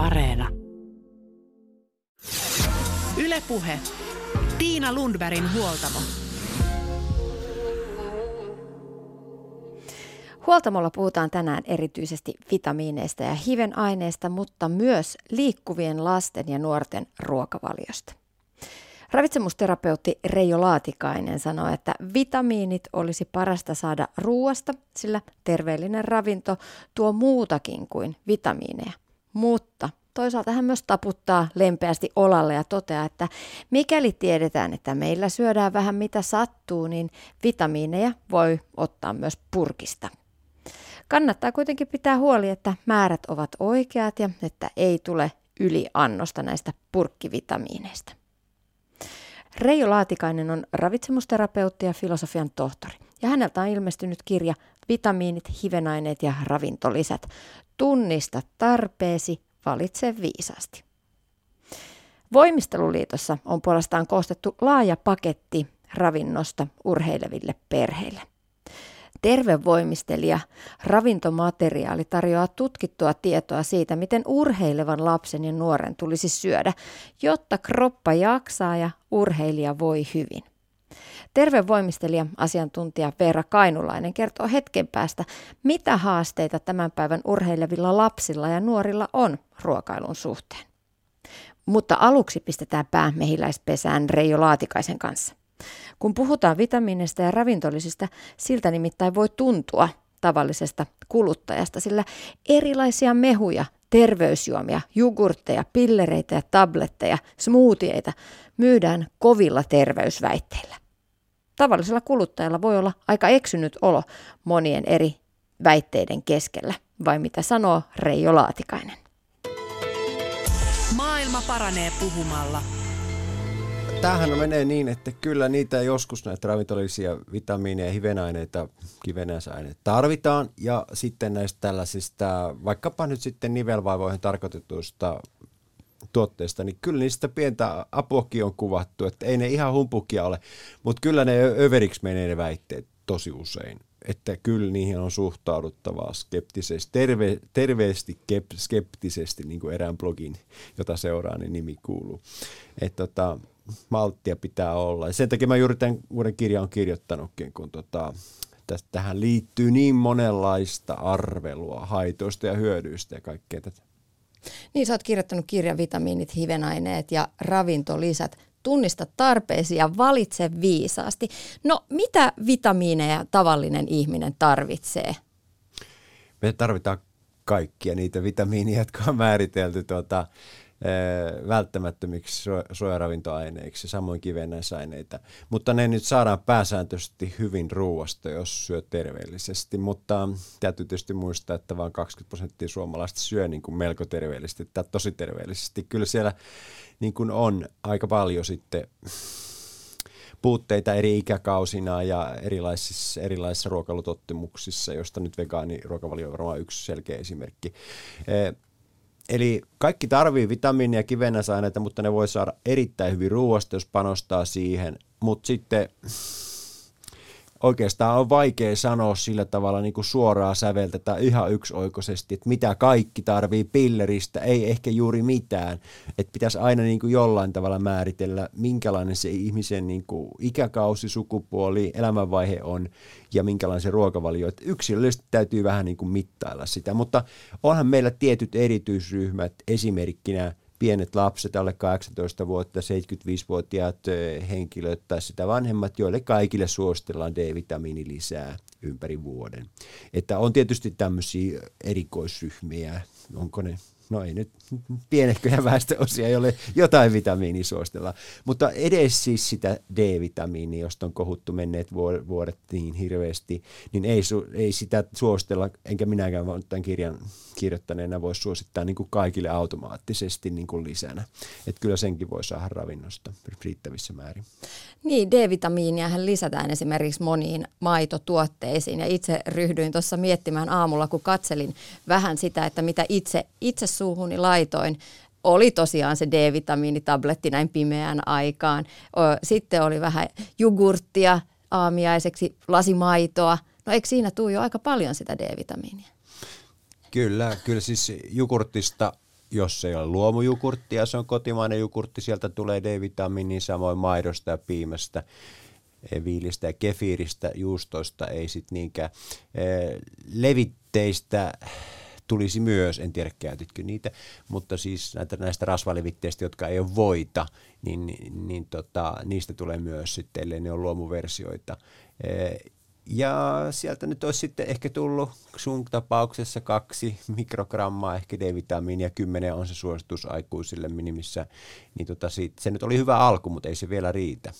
Areena. Ylepuhe. Tiina Lundbergin huoltamo. Huoltamolla puhutaan tänään erityisesti vitamiineista ja hivenaineista, mutta myös liikkuvien lasten ja nuorten ruokavaliosta. Ravitsemusterapeutti Reijo Laatikainen sanoi, että vitamiinit olisi parasta saada ruuasta, sillä terveellinen ravinto tuo muutakin kuin vitamiineja. Mutta toisaalta hän myös taputtaa lempeästi olalle ja toteaa, että mikäli tiedetään, että meillä syödään vähän mitä sattuu, niin vitamiineja voi ottaa myös purkista. Kannattaa kuitenkin pitää huoli, että määrät ovat oikeat ja että ei tule yliannosta näistä purkkivitamiineista. Reijo Laatikainen on ravitsemusterapeutti ja filosofian tohtori. Ja häneltä on ilmestynyt kirja Vitamiinit, hivenaineet ja ravintolisät. Tunnista tarpeesi, valitse viisasti. Voimisteluliitossa on puolestaan koostettu laaja paketti ravinnosta urheileville perheille. Tervevoimistelija ravintomateriaali tarjoaa tutkittua tietoa siitä, miten urheilevan lapsen ja nuoren tulisi syödä, jotta kroppa jaksaa ja urheilija voi hyvin. Tervevoimistelija asiantuntija Veera Kainulainen kertoo hetken päästä, mitä haasteita tämän päivän urheilevilla lapsilla ja nuorilla on ruokailun suhteen. Mutta aluksi pistetään pää mehiläispesään Reijo Laatikaisen kanssa. Kun puhutaan vitamiineista ja ravintolisista, siltä nimittäin voi tuntua tavallisesta kuluttajasta, sillä erilaisia mehuja, terveysjuomia, jogurtteja, pillereitä ja tabletteja, smoothieita myydään kovilla terveysväitteillä. Tavallisella kuluttajalla voi olla aika eksynyt olo monien eri väitteiden keskellä, vai mitä sanoo Reijo Laatikainen? Maailma paranee puhumalla tämähän menee niin, että kyllä niitä joskus näitä ravintolisia vitamiineja, hivenaineita, kivenäisaineita tarvitaan. Ja sitten näistä tällaisista, vaikkapa nyt sitten nivelvaivoihin tarkoitetuista tuotteista, niin kyllä niistä pientä apuakin on kuvattu, että ei ne ihan humpukia ole, mutta kyllä ne överiksi menee ne väitteet tosi usein. Että kyllä niihin on suhtauduttavaa skeptisesti, terve, terveesti skeptisesti, niin kuin erään blogin, jota seuraa, niin nimi kuuluu. Että tota, malttia pitää olla. Ja sen takia mä juuri tämän uuden kirjan on kirjoittanutkin, kun tota, tähän liittyy niin monenlaista arvelua haitoista ja hyödyistä ja kaikkea tätä. Niin, sä oot kirjoittanut kirjan Vitamiinit, hivenaineet ja ravintolisät. Tunnista tarpeesi ja valitse viisaasti. No, mitä vitamiineja tavallinen ihminen tarvitsee? Me tarvitaan kaikkia niitä vitamiineja, jotka on määritelty tuota, välttämättömiksi suojaravintoaineiksi, samoin kivennäisaineita. Mutta ne nyt saadaan pääsääntöisesti hyvin ruuasta, jos syö terveellisesti. Mutta täytyy tietysti muistaa, että vain 20 prosenttia suomalaista syö niin kuin melko terveellisesti tai tosi terveellisesti. Kyllä siellä niin kuin on aika paljon sitten puutteita eri ikäkausina ja erilaisissa, erilaisissa ruokailutottumuksissa, josta nyt vegaaniruokavalio on varmaan yksi selkeä esimerkki. Eli kaikki tarvii vitamiinia ja kivennäisaineita, mutta ne voi saada erittäin hyvin ruoasta, jos panostaa siihen. Mutta sitten oikeastaan on vaikea sanoa sillä tavalla niin kuin suoraa säveltä tai ihan yksioikoisesti, että mitä kaikki tarvii pilleristä, ei ehkä juuri mitään. Että pitäisi aina niin kuin jollain tavalla määritellä, minkälainen se ihmisen niin kuin ikäkausi, sukupuoli, elämänvaihe on ja minkälainen se ruokavalio. Että yksilöllisesti täytyy vähän niin kuin mittailla sitä, mutta onhan meillä tietyt erityisryhmät, esimerkkinä pienet lapset, alle 18 vuotta, 75-vuotiaat henkilöt tai sitä vanhemmat, joille kaikille suositellaan D-vitamiini lisää ympäri vuoden. Että on tietysti tämmöisiä erikoisryhmiä, onko ne no ei nyt pienehköjä väestöosia, jolle jotain vitamiinia suositellaan. Mutta edes siis sitä D-vitamiinia, josta on kohuttu menneet vuodet niin hirveästi, niin ei, su, ei sitä suositella, enkä minäkään tämän kirjan kirjoittaneena voi suosittaa niin kuin kaikille automaattisesti niin kuin lisänä. Että kyllä senkin voi saada ravinnosta riittävissä määrin. Niin, D-vitamiiniahan lisätään esimerkiksi moniin maitotuotteisiin ja itse ryhdyin tuossa miettimään aamulla, kun katselin vähän sitä, että mitä itse, itse suuhuni laitoin, oli tosiaan se D-vitamiinitabletti näin pimeään aikaan. Sitten oli vähän jogurttia aamiaiseksi, lasimaitoa. No eikö siinä tule jo aika paljon sitä D-vitamiinia? Kyllä, kyllä siis jogurtista jos ei ole luomujukurttia, se on kotimainen jukurtti, sieltä tulee D-vitamiini, samoin maidosta ja piimästä viilistä ja kefiiristä, juustoista, ei sitten niinkään. Levitteistä tulisi myös, en tiedä käytitkö niitä, mutta siis näitä, näistä rasvalevitteistä, jotka ei ole voita, niin, niin, niin tota, niistä tulee myös sitten, ellei ne on luomuversioita. Ja sieltä nyt olisi sitten ehkä tullut sun tapauksessa kaksi mikrogrammaa ehkä D-vitamiinia, kymmenen on se suositus aikuisille minimissä. Niin tota, se nyt oli hyvä alku, mutta ei se vielä riitä.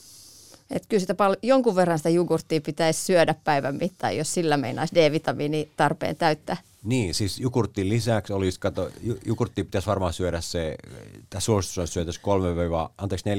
Et kyllä sitä pal- jonkun verran sitä jogurttia pitäisi syödä päivän mittaan, jos sillä meinaisi D-vitamiini tarpeen täyttää. Niin, siis jogurtin lisäksi olisi, kato, jogurttia pitäisi varmaan syödä se, tämä suositus olisi syötäisi 3 anteeksi 4-5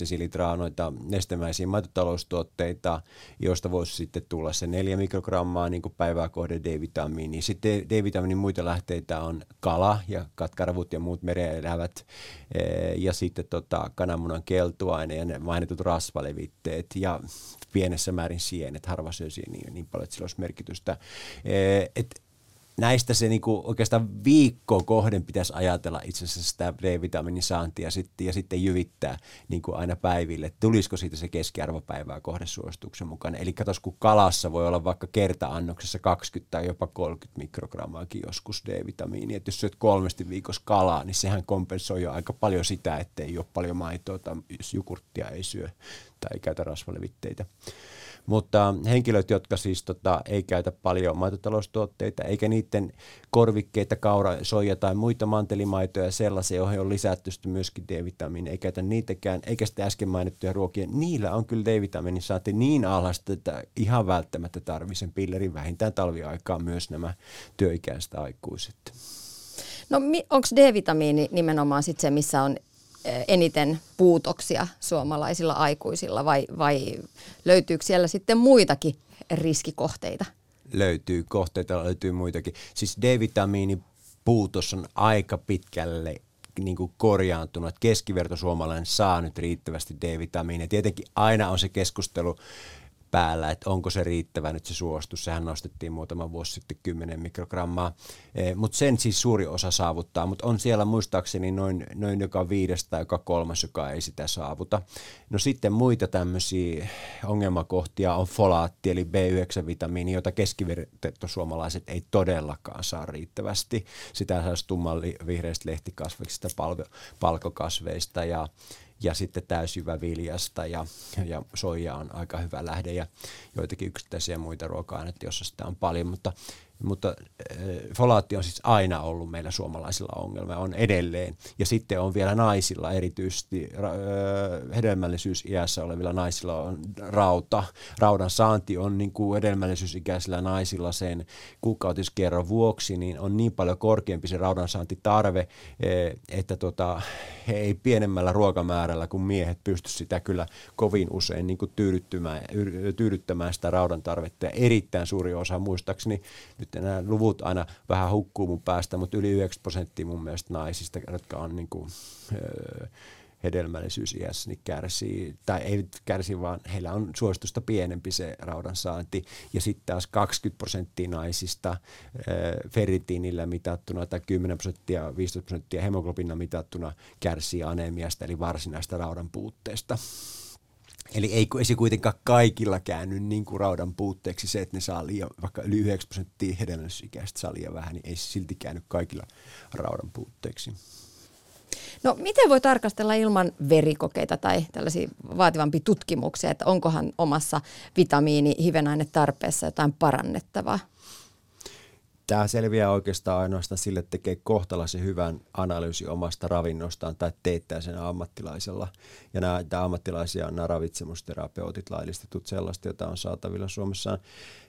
desilitraa noita nestemäisiä maitotaloustuotteita, joista voisi sitten tulla se 4 mikrogrammaa niin kuin päivää kohde D-vitamiini. Sitten D-vitamiinin muita lähteitä on kala ja katkaravut ja muut mereelävät eh, ja sitten tota, kananmunan keltuaine ja ne mainitut rasvalevitteet ja pienessä määrin sienet, harva syö niin, niin paljon, että sillä olisi merkitystä. Eh, et, näistä se niinku oikeastaan viikko kohden pitäisi ajatella itse asiassa sitä D-vitamiinin saantia sitten, ja sitten jyvittää niinku aina päiville. Tulisiko siitä se keskiarvopäivää kohdesuosituksen mukaan. Eli katsos, kun kalassa voi olla vaikka kerta-annoksessa 20 tai jopa 30 mikrogrammaakin joskus D-vitamiinia. Et jos syöt kolmesti viikossa kalaa, niin sehän kompensoi jo aika paljon sitä, ettei ole paljon maitoa tai jos jukurttia ei syö tai ei käytä rasvalevitteitä. Mutta henkilöt, jotka siis tota, ei käytä paljon maitotaloustuotteita, eikä niiden korvikkeita, kaura, soija tai muita mantelimaitoja sellaisia, joihin on lisätty myöskin D-vitamiini, ei käytä niitäkään, eikä sitä äsken mainittuja ruokia, niillä on kyllä D-vitamiini saati niin alhaista, että ihan välttämättä tarvii sen pillerin vähintään talviaikaan myös nämä työikäiset aikuiset. No onko D-vitamiini nimenomaan sit se, missä on eniten puutoksia suomalaisilla aikuisilla vai, vai löytyykö siellä sitten muitakin riskikohteita? Löytyy kohteita, löytyy muitakin. Siis D-vitamiini puutos on aika pitkälle niin kuin korjaantunut. Keskiverto suomalainen saa nyt riittävästi D-vitamiinia. Tietenkin aina on se keskustelu päällä, että onko se riittävä nyt se suostus. Sehän nostettiin muutama vuosi sitten 10 mikrogrammaa, e, mutta sen siis suuri osa saavuttaa, mutta on siellä muistaakseni noin, noin joka viides tai joka kolmas, joka ei sitä saavuta. No sitten muita tämmöisiä ongelmakohtia on folaatti eli B9-vitamiini, jota keskiverto suomalaiset ei todellakaan saa riittävästi. Sitä saisi tumman vihreistä lehtikasveista, palkokasveista ja ja sitten täysjyväviljasta ja, ja soija on aika hyvä lähde ja joitakin yksittäisiä muita ruoka-aineita, joissa sitä on paljon, mutta mutta äh, folaatti on siis aina ollut meillä suomalaisilla ongelma, on edelleen. Ja sitten on vielä naisilla erityisesti, äh, hedelmällisyysiässä olevilla naisilla on rauta. Raudan saanti on niin kuin hedelmällisyysikäisillä naisilla sen kuukautiskerron vuoksi, niin on niin paljon korkeampi se raudan saantitarve, äh, että tota, he ei pienemmällä ruokamäärällä kuin miehet pysty sitä kyllä kovin usein niin kuin tyydyttämään, tyydyttämään sitä raudan tarvetta. Ja erittäin suuri osa muistaakseni nyt nyt nämä luvut aina vähän hukkuu mun päästä, mutta yli 9 prosenttia mun mielestä naisista, jotka on niin kuin, öö, hedelmällisyysiässä, niin kärsii, tai ei kärsi, vaan heillä on suositusta pienempi se raudan saanti. Ja sitten taas 20 prosenttia naisista äh, ferritiinillä mitattuna tai 10 prosenttia, 15 prosenttia hemoglobina mitattuna kärsii anemiasta, eli varsinaista raudan puutteesta. Eli ei, ei se kuitenkaan kaikilla käänny niin kuin raudan puutteeksi se, että ne saa liian, vaikka yli 9 prosenttia hedelmällisyysikäistä saa liian vähän, niin ei se silti käänny kaikilla raudan puutteeksi. No miten voi tarkastella ilman verikokeita tai tällaisia vaativampia tutkimuksia, että onkohan omassa vitamiini tarpeessa jotain parannettavaa? Tämä selviää oikeastaan ainoastaan sille, että tekee kohtalaisen hyvän analyysi omasta ravinnostaan tai teettää sen ammattilaisella. Ja nämä, ammattilaisia on nämä ravitsemusterapeutit, laillistetut sellaista, jota on saatavilla Suomessa.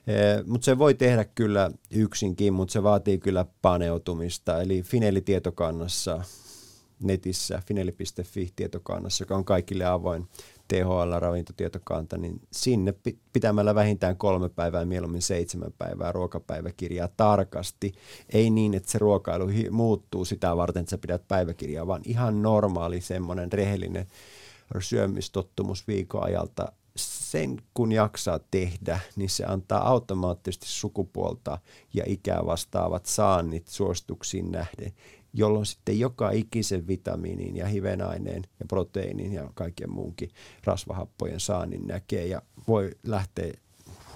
E, mutta se voi tehdä kyllä yksinkin, mutta se vaatii kyllä paneutumista. Eli Fineli-tietokannassa netissä, fineli.fi tietokannassa, joka on kaikille avoin THL-ravintotietokanta, niin sinne pitämällä vähintään kolme päivää, mieluummin seitsemän päivää ruokapäiväkirjaa tarkasti. Ei niin, että se ruokailu muuttuu sitä varten, että sä pidät päiväkirjaa, vaan ihan normaali semmoinen rehellinen syömistottumus viikon ajalta sen kun jaksaa tehdä, niin se antaa automaattisesti sukupuolta ja ikää vastaavat saannit suosituksiin nähden jolloin sitten joka ikisen vitamiinin ja hivenaineen ja proteiinin ja kaikkien muunkin rasvahappojen saannin näkee ja voi lähteä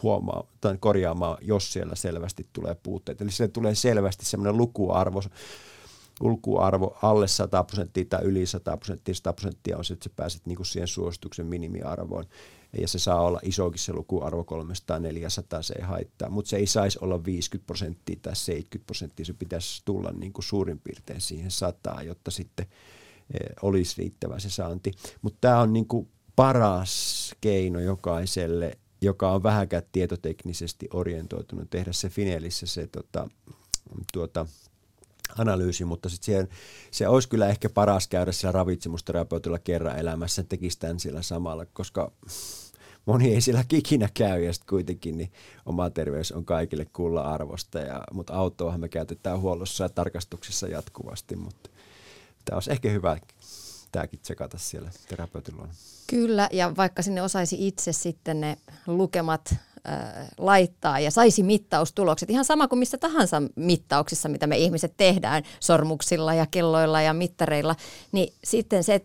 huomaa tai korjaamaan, jos siellä selvästi tulee puutteita. Eli se tulee selvästi semmoinen lukuarvo, lukuarvo alle 100 prosenttia tai yli 100 prosenttia. 100 prosenttia on se, että sä pääset niin kuin siihen suosituksen minimiarvoon. Ja se saa olla isokin se lukuarvo 300, 400, se ei haittaa. Mutta se ei saisi olla 50 prosenttia tai 70 prosenttia. Se pitäisi tulla niin kuin suurin piirtein siihen sataan, jotta sitten eh, olisi riittävä se saanti. Mutta tämä on niin kuin paras keino jokaiselle joka on vähänkään tietoteknisesti orientoitunut, tehdä se Finelissä se tota, tuota, analyysi, mutta sit siihen, se olisi kyllä ehkä paras käydä sillä ravitsemusterapeutilla kerran elämässä, tekisi tämän sillä samalla, koska moni ei sillä ikinä käy ja sitten kuitenkin niin oma terveys on kaikille kulla arvosta, ja, mutta autoahan me käytetään huollossa ja tarkastuksissa jatkuvasti, mutta tämä olisi ehkä hyvä tämäkin tsekata siellä terapeutin. Kyllä, ja vaikka sinne osaisi itse sitten ne lukemat laittaa ja saisi mittaustulokset, ihan sama kuin missä tahansa mittauksissa, mitä me ihmiset tehdään sormuksilla ja kelloilla ja mittareilla, niin sitten se,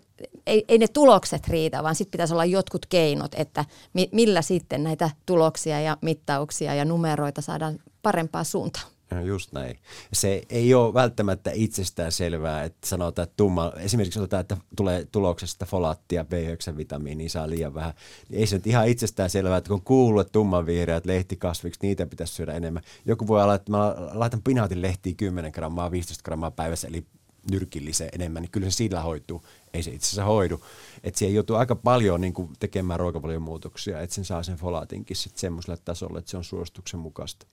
ei, ei ne tulokset riitä, vaan sitten pitäisi olla jotkut keinot, että mi, millä sitten näitä tuloksia ja mittauksia ja numeroita saadaan parempaa suuntaan. No just näin. Se ei ole välttämättä itsestään selvää, että sanotaan, että tumma, esimerkiksi sanotaan, että tulee tuloksesta folaattia, B9-vitamiinia, niin saa liian vähän. Ei se nyt ihan itsestään selvää, että kun kuuluu, että tummanvihreät lehtikasviksi, niitä pitäisi syödä enemmän. Joku voi olla, että mä laitan pinaatin lehtiä 10 grammaa, 15 grammaa päivässä, eli nyrkilliseen enemmän, niin kyllä se sillä hoituu. Ei se itse asiassa hoidu. Että siihen joutuu aika paljon niin tekemään ruokavaliomuutoksia, että sen saa sen folaatinkin sitten semmoiselle tasolle, että se on suosituksen mukaista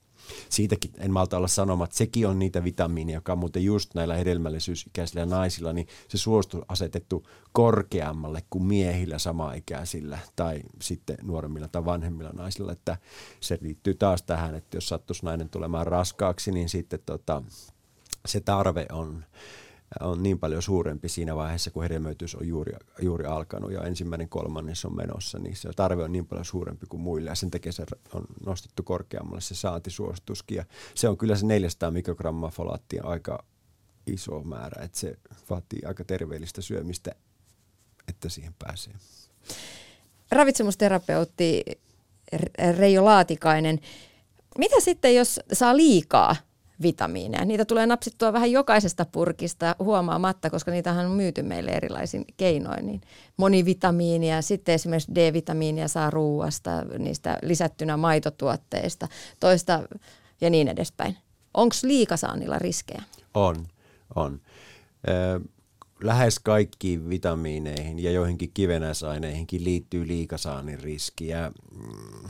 siitäkin en malta olla että sekin on niitä vitamiinia, joka on muuten just näillä hedelmällisyysikäisillä naisilla, niin se suostuu asetettu korkeammalle kuin miehillä samaikäisillä tai sitten nuoremmilla tai vanhemmilla naisilla, että se liittyy taas tähän, että jos sattuisi nainen tulemaan raskaaksi, niin sitten tota, se tarve on on niin paljon suurempi siinä vaiheessa, kun hedelmöitys on juuri, juuri alkanut ja ensimmäinen kolmannes on menossa, niin se tarve on niin paljon suurempi kuin muille ja sen takia se on nostettu korkeammalle se saantisuosituskin ja se on kyllä se 400 mikrogrammaa folaattia aika iso määrä, että se vaatii aika terveellistä syömistä, että siihen pääsee. Ravitsemusterapeutti Reijo Laatikainen, mitä sitten jos saa liikaa vitamiineja. Niitä tulee napsittua vähän jokaisesta purkista huomaamatta, koska niitähän on myyty meille erilaisin keinoin. Niin monivitamiinia, sitten esimerkiksi D-vitamiinia saa ruuasta, niistä lisättynä maitotuotteista, toista ja niin edespäin. Onko liikasaannilla riskejä? On, on. lähes kaikkiin vitamiineihin ja joihinkin kivenäisaineihinkin liittyy liikasaannin riski. Ja, mm,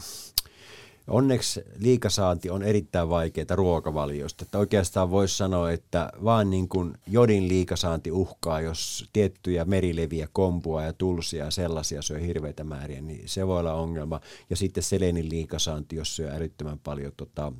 Onneksi liikasaanti on erittäin vaikeaa ruokavaliosta. Että oikeastaan voisi sanoa, että vaan niin kuin jodin liikasaanti uhkaa, jos tiettyjä merileviä, kompua ja tulsia ja sellaisia syö hirveitä määriä, niin se voi olla ongelma. Ja sitten selenin liikasaanti, jos syö älyttömän paljon tota,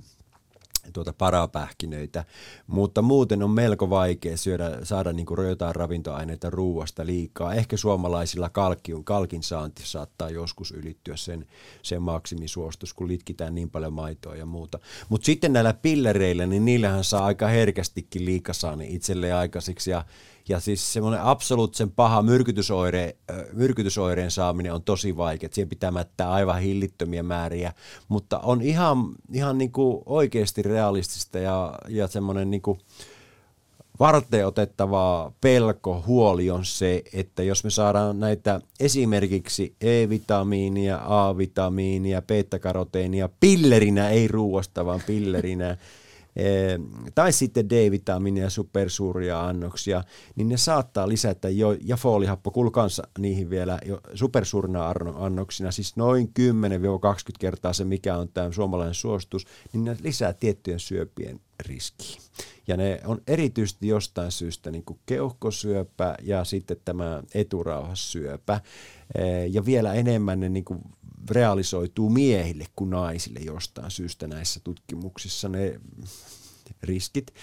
tuota parapähkinöitä, mutta muuten on melko vaikea syödä, saada niin kuin jotain ravintoaineita ruuasta liikaa. Ehkä suomalaisilla kalkin, kalkin saanti saattaa joskus ylittyä sen, sen maksimisuostus, kun litkitään niin paljon maitoa ja muuta. Mutta sitten näillä pillereillä, niin niillähän saa aika herkästikin liikasaani itselleen aikaisiksi ja ja siis semmoinen absoluuttisen paha myrkytysoire, myrkytysoireen saaminen on tosi vaikea. Siihen pitää mättää aivan hillittömiä määriä, mutta on ihan, ihan niin kuin oikeasti realistista ja, ja semmoinen niin varten otettava pelko, huoli on se, että jos me saadaan näitä esimerkiksi E-vitamiinia, A-vitamiinia, beta-karoteinia pillerinä, ei ruoasta, vaan pillerinä, tai sitten D-vitamiinia ja supersuuria annoksia, niin ne saattaa lisätä jo, ja foolihappo kuuluu kanssa niihin vielä jo supersuurina annoksina, siis noin 10-20 kertaa se, mikä on tämä suomalainen suositus, niin ne lisää tiettyjen syöpien riskiä. Ja ne on erityisesti jostain syystä niin kuin keuhkosyöpä ja sitten tämä eturauhassyöpä. Ja vielä enemmän ne niin kuin realisoituu miehille kuin naisille jostain syystä näissä tutkimuksissa. Ne riskit.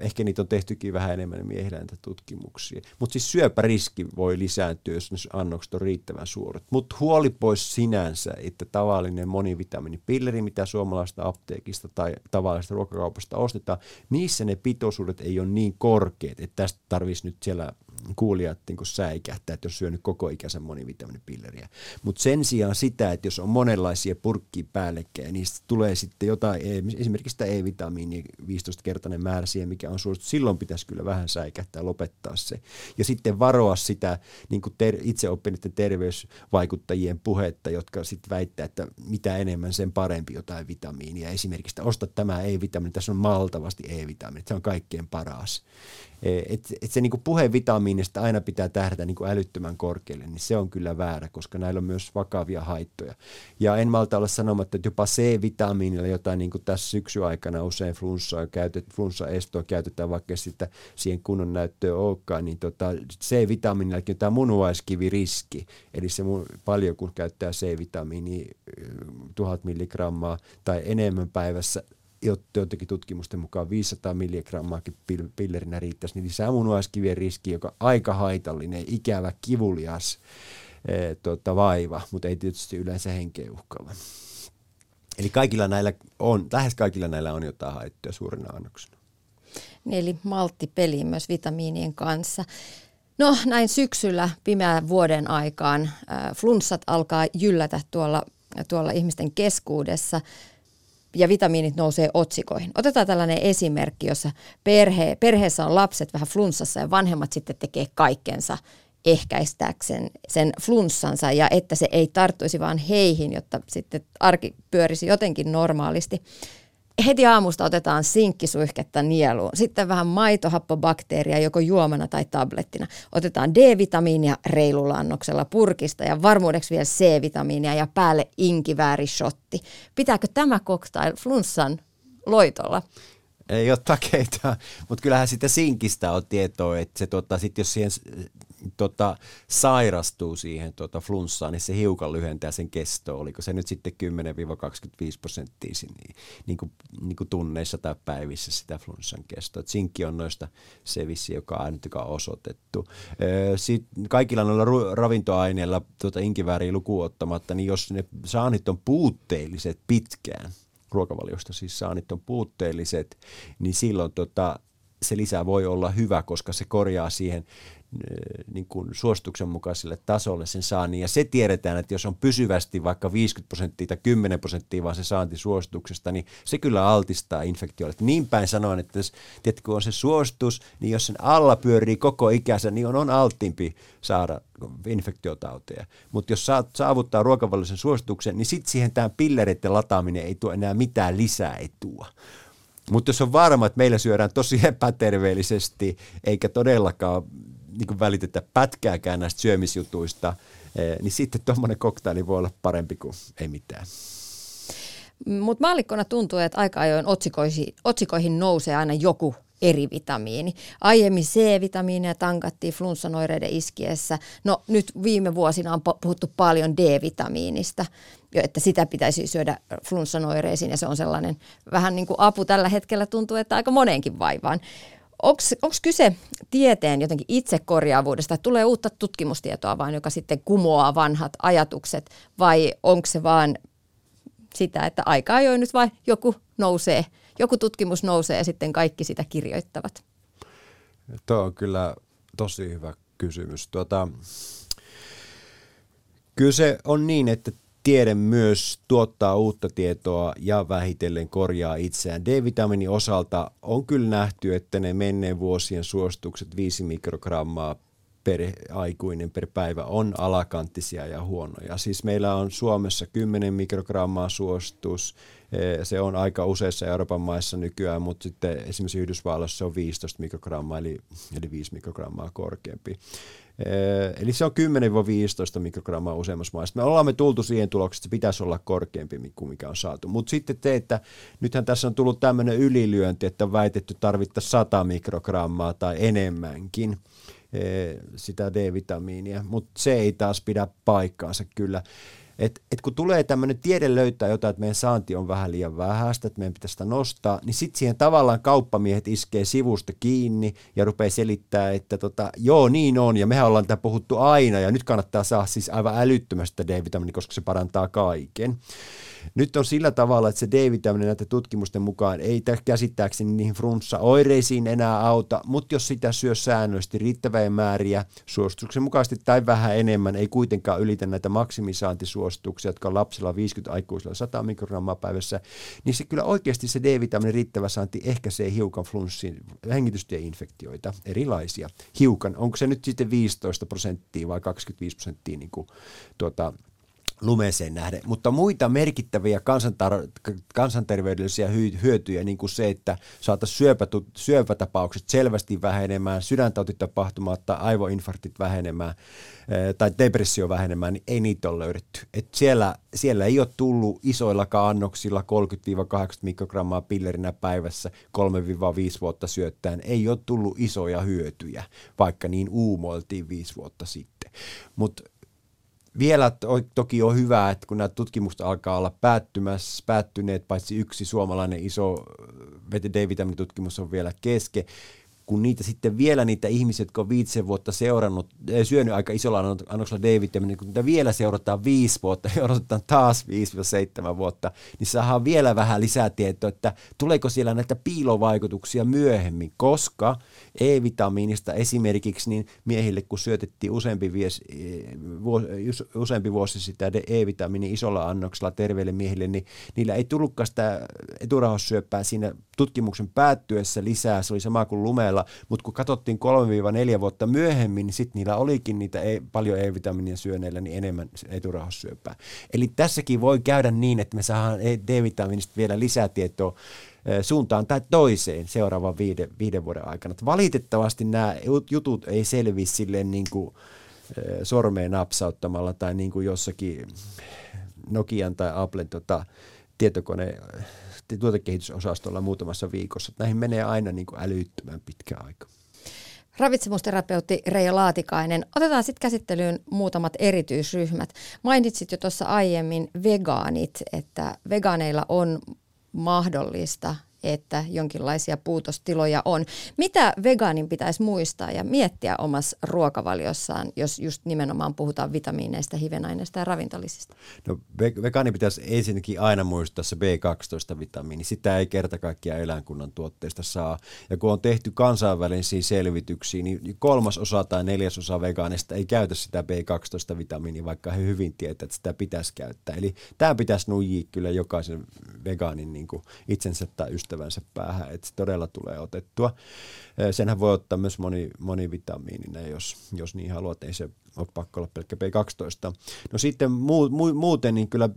Ehkä niitä on tehtykin vähän enemmän miehillä tutkimuksia. Mutta siis syöpäriski voi lisääntyä, jos annokset on riittävän suuret. Mutta huoli pois sinänsä, että tavallinen monivitamiinipilleri, mitä suomalaista apteekista tai tavallisesta ruokakaupasta ostetaan, niissä ne pitoisuudet ei ole niin korkeat, että tästä tarvitsisi nyt siellä kuulijat niin säikähtää, että jos syönyt koko ikäisen monivitaminipilleriä. Mutta sen sijaan sitä, että jos on monenlaisia purkkia päällekkäin, niin tulee sitten jotain, esimerkiksi sitä E-vitamiini 15-kertainen määrä siihen, mikä on suosittu, silloin pitäisi kyllä vähän säikähtää, lopettaa se. Ja sitten varoa sitä niin ter- itse oppineiden terveysvaikuttajien puhetta, jotka sitten väittää, että mitä enemmän sen parempi jotain vitamiinia. Esimerkiksi, että osta tämä E-vitamiini, tässä on maltavasti E-vitamiini, se on kaikkein paras. Että et se niin puhe vitamiinista aina pitää tähdätä niin älyttömän korkealle, niin se on kyllä väärä, koska näillä on myös vakavia haittoja. Ja en malta olla sanomatta, että jopa C-vitamiinilla jotain niin kuin tässä syksy aikana usein flunssaa käytet, flunssa-estoa käytetään, vaikka sitä siihen kunnon näyttöä olekaan, niin tota, C-vitamiinillakin on tämä munuaiskiviriski, eli se mun, paljon kun käyttää C-vitamiini tuhat milligrammaa tai enemmän päivässä, jotenkin tutkimusten mukaan 500 milligrammaakin pillerinä riittäisi, niin lisää munuaiskivien riski, joka on aika haitallinen, ikävä, kivulias e, tota, vaiva, mutta ei tietysti yleensä henkeä uhkaava. Eli kaikilla näillä on, lähes kaikilla näillä on jotain haittoja suurina annoksena. Niin, eli malttipeli myös vitamiinien kanssa. No näin syksyllä pimeän vuoden aikaan flunssat alkaa jyllätä tuolla, tuolla ihmisten keskuudessa ja vitamiinit nousee otsikoihin. Otetaan tällainen esimerkki, jossa perhe, perheessä on lapset vähän flunssassa ja vanhemmat sitten tekee kaikkensa ehkäistääkseen sen flunssansa ja että se ei tarttuisi vaan heihin, jotta sitten arki pyörisi jotenkin normaalisti heti aamusta otetaan sinkkisuihketta nieluun, sitten vähän maitohappobakteeria joko juomana tai tablettina. Otetaan D-vitamiinia reilulannoksella purkista ja varmuudeksi vielä C-vitamiinia ja päälle inkiväärishotti. Pitääkö tämä cocktail flunssan loitolla? Ei ole takeita, mutta kyllähän sitä sinkistä on tietoa, että se tota, sit jos siihen tota, sairastuu siihen tota, flunssaan, niin se hiukan lyhentää sen kestoa. Oliko se nyt sitten 10-25 prosenttia niin, niin, kuin, niin kuin tunneissa tai päivissä sitä flunssan kestoa. sinkki on noista se vissi, joka on on osoitettu. Sitten kaikilla noilla ravintoaineilla tuota inkivääriä lukuun ottamatta, niin jos ne saanit on puutteelliset pitkään, ruokavaliosta siis saanit on puutteelliset, niin silloin tota, se lisä voi olla hyvä, koska se korjaa siihen niin kuin suosituksen mukaiselle tasolle sen saannin. Ja se tiedetään, että jos on pysyvästi vaikka 50 prosenttia tai 10 prosenttia vaan se saanti suosituksesta, niin se kyllä altistaa infektioille. Niin päin sanoen, että jos kun on se suositus, niin jos sen alla pyörii koko ikänsä, niin on, on alttimpi saada infektiotauteja. Mutta jos saat, saavuttaa ruokavallisen suosituksen, niin sitten siihen tämä pillereiden lataaminen ei tuo enää mitään lisää etua. Mutta jos on varma, että meillä syödään tosi epäterveellisesti, eikä todellakaan niin välitetä pätkääkään näistä syömisjutuista, eh, niin sitten tuommoinen koktaili voi olla parempi kuin ei mitään. Mutta maallikkona tuntuu, että aika ajoin otsikoihin, otsikoihin nousee aina joku eri vitamiini. Aiemmin C-vitamiineja tankattiin flunssanoireiden iskiessä. No nyt viime vuosina on puhuttu paljon D-vitamiinista, että sitä pitäisi syödä flunssanoireisiin ja se on sellainen vähän niin kuin apu tällä hetkellä tuntuu, että aika moneenkin vaivaan. Onko kyse tieteen jotenkin itsekorjaavuudesta, että tulee uutta tutkimustietoa vaan, joka sitten kumoaa vanhat ajatukset, vai onko se vaan sitä, että aika ajoin nyt vai joku nousee, joku tutkimus nousee ja sitten kaikki sitä kirjoittavat? Tuo on kyllä tosi hyvä kysymys. Tuota, kyllä se on niin, että tiede myös tuottaa uutta tietoa ja vähitellen korjaa itseään. D-vitamiinin osalta on kyllä nähty, että ne menneen vuosien suositukset 5 mikrogrammaa per aikuinen per päivä on alakanttisia ja huonoja. Siis meillä on Suomessa 10 mikrogrammaa suositus, eh, se on aika useissa Euroopan maissa nykyään, mutta sitten esimerkiksi Yhdysvalloissa se on 15 mikrogrammaa, eli, eli 5 mikrogrammaa korkeampi. Eh, eli se on 10-15 mikrogrammaa useammassa maassa. Me ollaan me tultu siihen tulokseen, että se pitäisi olla korkeampi kuin mikä on saatu. Mutta sitten te, että nythän tässä on tullut tämmöinen ylilyönti, että on väitetty tarvittaa 100 mikrogrammaa tai enemmänkin sitä D-vitamiinia, mutta se ei taas pidä paikkaansa kyllä. Et, et kun tulee tämmöinen tiede löytää jotain, että meidän saanti on vähän liian vähäistä, että meidän pitäisi sitä nostaa, niin sitten siihen tavallaan kauppamiehet iskee sivusta kiinni ja rupeaa selittää, että tota, joo niin on ja mehän ollaan tätä puhuttu aina ja nyt kannattaa saada siis aivan älyttömästä D-vitamiini, koska se parantaa kaiken. Nyt on sillä tavalla, että se D-vitamiini näiden tutkimusten mukaan ei käsittääkseni niihin flunssa-oireisiin enää auta, mutta jos sitä syö säännöllisesti riittäviä määriä, suosituksen mukaisesti tai vähän enemmän, ei kuitenkaan ylitä näitä maksimisaantisuosituksia, jotka on lapsilla 50 aikuisilla 100 mikrogrammaa päivässä, niin se kyllä oikeasti se D-vitamiinin riittävä saanti ehkäisee hiukan flunssin hengitystieinfektioita, erilaisia. Hiukan. Onko se nyt sitten 15 prosenttia vai 25 prosenttia niin kuin, tuota, lumeeseen nähden, mutta muita merkittäviä kansantar- kansanterveydellisiä hyötyjä, niin kuin se, että saataisiin syöpätu- syöpätapaukset selvästi vähenemään, sydäntautitapahtumat tai aivoinfarktit vähenemään tai depressio vähenemään, niin ei niitä ole löydetty. Et siellä, siellä ei ole tullut isoilla annoksilla 30-80 mikrogrammaa pillerinä päivässä 3-5 vuotta syöttäen, ei ole tullut isoja hyötyjä, vaikka niin uumoiltiin viisi vuotta sitten. Mutta vielä to, toki on hyvä, että kun nämä tutkimukset alkaa olla päättymässä, päättyneet, paitsi yksi suomalainen iso D-vitamiinitutkimus on vielä kesken, kun niitä sitten vielä niitä ihmisiä, jotka on viitisen vuotta seurannut, syönyt aika isolla annoksella D-vitamiinia, kun niitä vielä seurataan viisi vuotta ja odotetaan taas 5-7 vuotta, niin saadaan vielä vähän lisää tietoa, että tuleeko siellä näitä piilovaikutuksia myöhemmin, koska E-vitamiinista esimerkiksi niin miehille, kun syötettiin useampi, vies, vuosi, useampi vuosi sitä E-vitamiini isolla annoksella terveille miehille, niin niillä ei tullutkaan sitä eturauhassyöppää siinä tutkimuksen päättyessä lisää, se oli sama kuin lumeella, mutta kun katsottiin 3-4 vuotta myöhemmin, niin sitten niillä olikin niitä ei, paljon E-vitamiinia syöneillä niin enemmän eturauhassyöpää. Eli tässäkin voi käydä niin, että me saadaan e- D-vitamiinista vielä lisätietoa suuntaan tai toiseen seuraavan viiden, viiden vuoden aikana. valitettavasti nämä jutut ei selvi silleen niin kuin sormeen napsauttamalla tai niin kuin jossakin Nokian tai Applen tota, tietokone tuotekehitysosastolla muutamassa viikossa. Näihin menee aina niin kuin älyttömän pitkä aika. Ravitsemusterapeutti Reijo Laatikainen. Otetaan sitten käsittelyyn muutamat erityisryhmät. Mainitsit jo tuossa aiemmin vegaanit, että vegaaneilla on mahdollista jonkinlaisia puutostiloja on. Mitä vegaanin pitäisi muistaa ja miettiä omassa ruokavaliossaan, jos just nimenomaan puhutaan vitamiineista, hivenaineista ja ravintolisista? No vegaani pitäisi ensinnäkin aina muistaa se B12-vitamiini. Sitä ei kerta kaikkiaan eläinkunnan tuotteista saa. Ja kun on tehty kansainvälisiä selvityksiä, niin kolmas osa tai neljäsosa vegaanista ei käytä sitä B12-vitamiinia, vaikka he hyvin tietävät, että sitä pitäisi käyttää. Eli tämä pitäisi nuijia kyllä jokaisen vegaanin niin kuin itsensä tai ystävänsä ystävänsä päähän, että se todella tulee otettua. Senhän voi ottaa myös moni, monivitamiininen, jos, jos niin haluat, ei se ole pakko olla pelkkä B12. No sitten muu, mu, muuten niin kyllä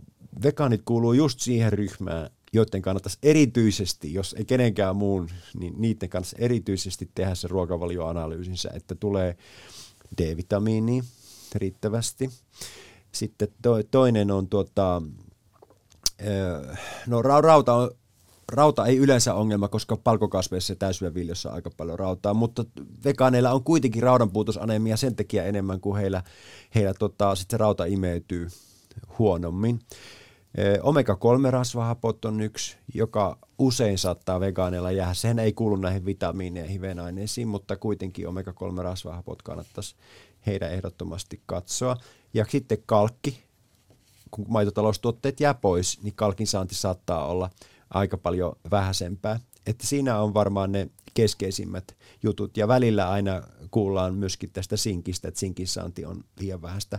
vegaanit kuuluu just siihen ryhmään, joiden kannattaisi erityisesti, jos ei kenenkään muun, niin niiden kanssa erityisesti tehdä se ruokavalioanalyysinsä, että tulee D-vitamiini riittävästi. Sitten to, toinen on tuota, no rauta on rauta ei yleensä ongelma, koska palkokasveissa ja täysjyväviljossa on aika paljon rautaa, mutta vegaaneilla on kuitenkin raudanpuutosanemia sen takia enemmän kuin heillä, heillä tota, sit se rauta imeytyy huonommin. Omega-3-rasvahapot on yksi, joka usein saattaa vegaaneilla jäädä. Sehän ei kuulu näihin vitamiineihin, venaineisiin, mutta kuitenkin omega-3-rasvahapot kannattaisi heidän ehdottomasti katsoa. Ja sitten kalkki, kun maitotaloustuotteet jää pois, niin kalkin saanti saattaa olla – aika paljon vähäisempää. Että siinä on varmaan ne keskeisimmät jutut. Ja välillä aina kuullaan myöskin tästä sinkistä, että sinkin saanti on liian vähäistä.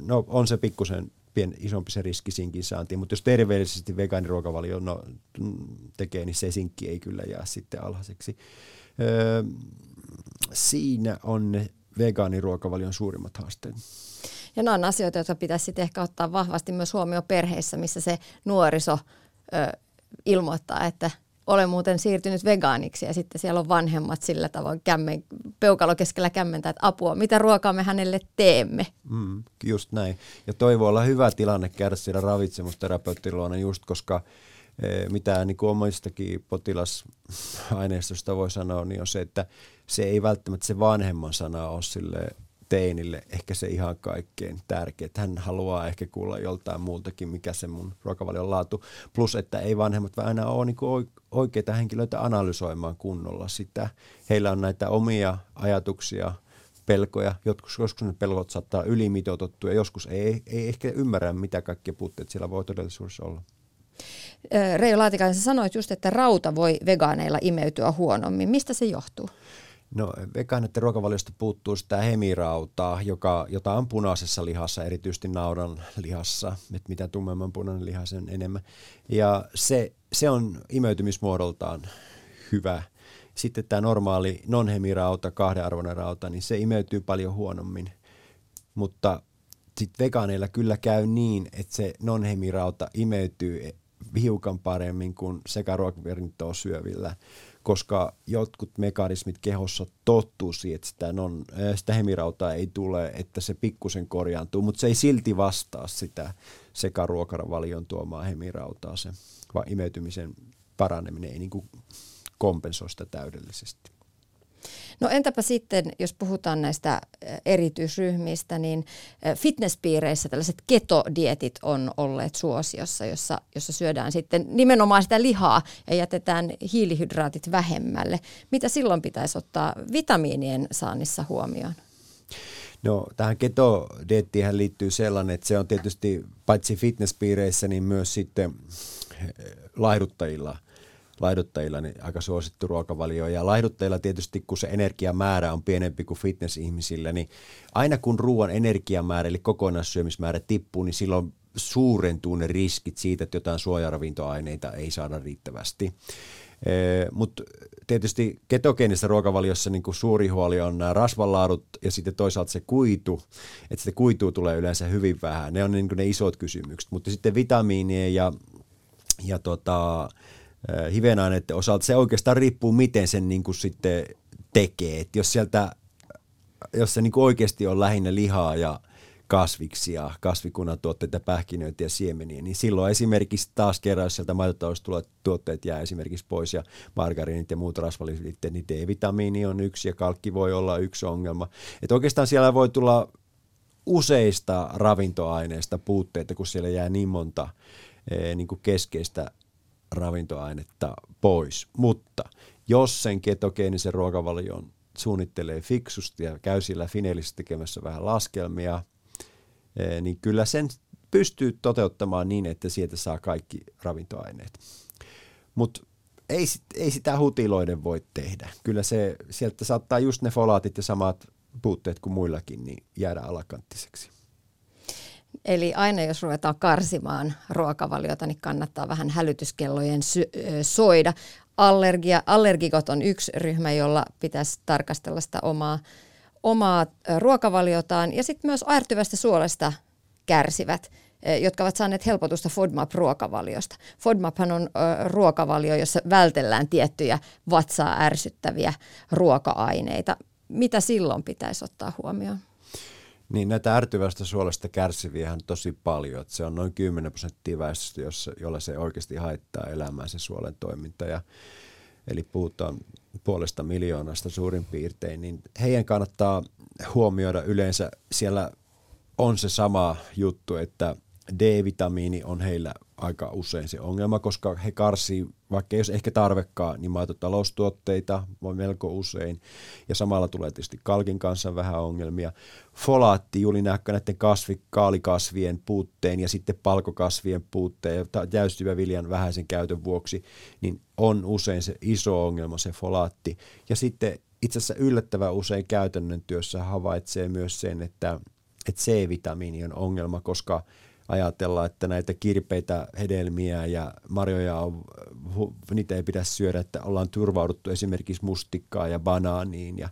No on se pikkusen pien, isompi se riski sinkin saanti, mutta jos terveellisesti vegaaniruokavalio no, tekee, niin se sinkki ei kyllä jää sitten alhaiseksi. siinä on ne vegaaniruokavalion suurimmat haasteet. Ja nämä on asioita, joita pitäisi ehkä ottaa vahvasti myös huomioon perheissä, missä se nuoriso ilmoittaa, että olen muuten siirtynyt vegaaniksi ja sitten siellä on vanhemmat sillä tavoin kämmen, peukalo keskellä kämmentä, että apua, mitä ruokaa me hänelle teemme. Mm, just näin. Ja toi voi olla hyvä tilanne käydä siellä ravitsemusterapeutin luona just koska e, mitä niin kuin omistakin potilasaineistosta voi sanoa, niin on se, että se ei välttämättä se vanhemman sana ole sille teinille ehkä se ihan kaikkein tärkein. Hän haluaa ehkä kuulla joltain muultakin, mikä se mun ruokavalion laatu. Plus, että ei vanhemmat aina ole niin oikeita henkilöitä analysoimaan kunnolla sitä. Heillä on näitä omia ajatuksia, pelkoja. Joskus, joskus ne pelkot saattaa ylimitoitettu ja joskus ei, ei ehkä ymmärrä, mitä kaikkia puutteet siellä voi todellisuudessa olla. Reijo Laatikainen, sanoit just, että rauta voi vegaaneilla imeytyä huonommin. Mistä se johtuu? No vegaanitten ruokavaliosta puuttuu sitä hemirautaa, joka, jota on punaisessa lihassa, erityisesti naudan lihassa, että mitä tummemman punainen liha sen enemmän. Ja se, se on imeytymismuodoltaan hyvä. Sitten tämä normaali non-hemirauta, kahdenarvoinen rauta, niin se imeytyy paljon huonommin. Mutta sitten vegaaneilla kyllä käy niin, että se non-hemirauta imeytyy hiukan paremmin kuin sekaruokaverintoa syövillä koska jotkut mekanismit kehossa tottuu siihen, että sitä, non, äh, sitä hemirautaa ei tule, että se pikkusen korjaantuu, mutta se ei silti vastaa sitä sekaruokaravalion tuomaa hemirautaa, se vaan imeytymisen paraneminen ei niin kuin kompensoi sitä täydellisesti. No entäpä sitten, jos puhutaan näistä erityisryhmistä, niin fitnesspiireissä tällaiset ketodietit on olleet suosiossa, jossa, jossa syödään sitten nimenomaan sitä lihaa ja jätetään hiilihydraatit vähemmälle. Mitä silloin pitäisi ottaa vitamiinien saannissa huomioon? No tähän ketodiettiin liittyy sellainen, että se on tietysti paitsi fitnesspiireissä, niin myös sitten laihduttajilla – laiduttajilla niin aika suosittu ruokavalio. Ja laihduttajilla tietysti, kun se energiamäärä on pienempi kuin fitness-ihmisillä, niin aina kun ruoan energiamäärä eli kokonaissyömismäärä tippuu, niin silloin suurentuu ne riskit siitä, että jotain suojaravintoaineita ei saada riittävästi. Mutta tietysti ketogeenisessä ruokavaliossa niin suuri huoli on nämä rasvanlaadut ja sitten toisaalta se kuitu, että sitä kuitua tulee yleensä hyvin vähän. Ne on niin ne isot kysymykset, mutta sitten vitamiinien ja, ja tota, hivenaineiden osalta, se oikeastaan riippuu, miten sen niin kuin sitten tekee. Et jos sieltä, jos se niin kuin oikeasti on lähinnä lihaa ja kasviksia, kasvikunnan tuotteita, pähkinöitä ja siemeniä, niin silloin esimerkiksi taas kerran, jos sieltä tuotteet jää esimerkiksi pois ja margariinit ja muut rasvallisliitteet, niin D-vitamiini on yksi ja kalkki voi olla yksi ongelma. Et oikeastaan siellä voi tulla useista ravintoaineista puutteita, kun siellä jää niin monta niin kuin keskeistä ravintoainetta pois. Mutta jos sen ketogeenisen ruokavalion suunnittelee fiksusti ja käy sillä Finelissä tekemässä vähän laskelmia, eh, niin kyllä sen pystyy toteuttamaan niin, että sieltä saa kaikki ravintoaineet. Mutta ei, ei sitä hutiloiden voi tehdä. Kyllä se, sieltä saattaa just ne folaatit ja samat puutteet kuin muillakin niin jäädä alakanttiseksi. Eli aina jos ruvetaan karsimaan ruokavaliota, niin kannattaa vähän hälytyskellojen soida. Allergia, allergikot on yksi ryhmä, jolla pitäisi tarkastella sitä omaa, omaa ruokavaliotaan. Ja sitten myös aertyvästä suolesta kärsivät, jotka ovat saaneet helpotusta FODMAP-ruokavaliosta. FODMAPhan on ruokavalio, jossa vältellään tiettyjä vatsaa ärsyttäviä ruoka-aineita. Mitä silloin pitäisi ottaa huomioon? Niin näitä ärtyvästä suolesta kärsiviä on tosi paljon. Että se on noin 10 prosenttia väestöstä, jossa, jolla se oikeasti haittaa elämää se suolen toiminta. Ja, eli puhutaan puolesta miljoonasta suurin piirtein, niin heidän kannattaa huomioida yleensä siellä on se sama juttu, että D-vitamiini on heillä aika usein se ongelma, koska he karsii, vaikka ei olisi ehkä tarvekkaan, niin maitotaloustuotteita voi melko usein. Ja samalla tulee tietysti kalkin kanssa vähän ongelmia. Folaatti juuri näiden kasvi, kaalikasvien puutteen ja sitten palkokasvien puutteen ja jäystyvä viljan vähäisen käytön vuoksi, niin on usein se iso ongelma se folaatti. Ja sitten itse asiassa yllättävän usein käytännön työssä havaitsee myös sen, että, että C-vitamiini on ongelma, koska ajatella, että näitä kirpeitä hedelmiä ja marjoja on, niitä ei pidä syödä, että ollaan turvauduttu esimerkiksi mustikkaa ja banaaniin ja,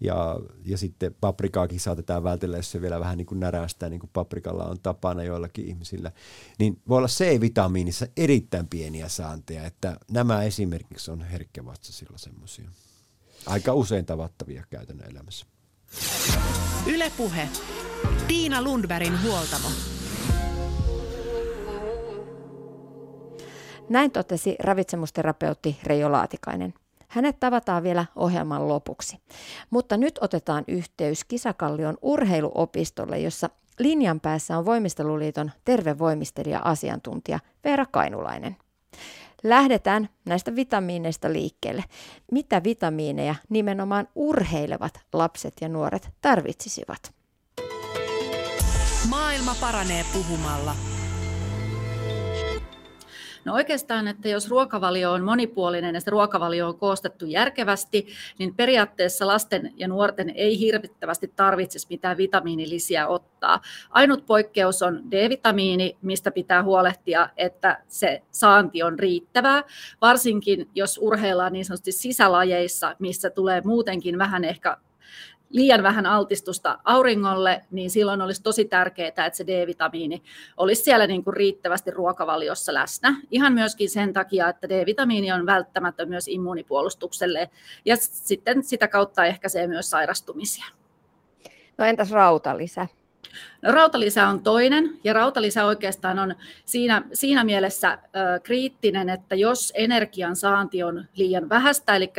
ja, ja sitten paprikaakin saatetaan vältellä, jos se vielä vähän niin kuin närästää, niin kuin paprikalla on tapana joillakin ihmisillä, niin voi olla C-vitamiinissa erittäin pieniä saanteja, että nämä esimerkiksi on herkkävatsasilla semmoisia. Aika usein tavattavia käytännön elämässä. Ylepuhe. Tiina Lundbergin huoltamo. Näin totesi ravitsemusterapeutti Reijo Laatikainen. Hänet tavataan vielä ohjelman lopuksi. Mutta nyt otetaan yhteys Kisakallion urheiluopistolle, jossa linjan päässä on Voimisteluliiton tervevoimistelija-asiantuntija Veera Kainulainen. Lähdetään näistä vitamiineista liikkeelle. Mitä vitamiineja nimenomaan urheilevat lapset ja nuoret tarvitsisivat? Maailma paranee puhumalla. No oikeastaan, että jos ruokavalio on monipuolinen ja se ruokavalio on koostettu järkevästi, niin periaatteessa lasten ja nuorten ei hirvittävästi tarvitsisi mitään vitamiinilisiä ottaa. Ainut poikkeus on D-vitamiini, mistä pitää huolehtia, että se saanti on riittävää, varsinkin jos urheillaan niin sanotusti sisälajeissa, missä tulee muutenkin vähän ehkä liian vähän altistusta auringolle, niin silloin olisi tosi tärkeää, että se D-vitamiini olisi siellä niin kuin riittävästi ruokavaliossa läsnä. Ihan myöskin sen takia, että D-vitamiini on välttämätön myös immuunipuolustukselle ja sitten sitä kautta ehkäisee myös sairastumisia. No entäs rautalisä? No, rautalisä on toinen, ja rautalisä oikeastaan on siinä, siinä mielessä ö, kriittinen, että jos energian saanti on liian vähäistä, eli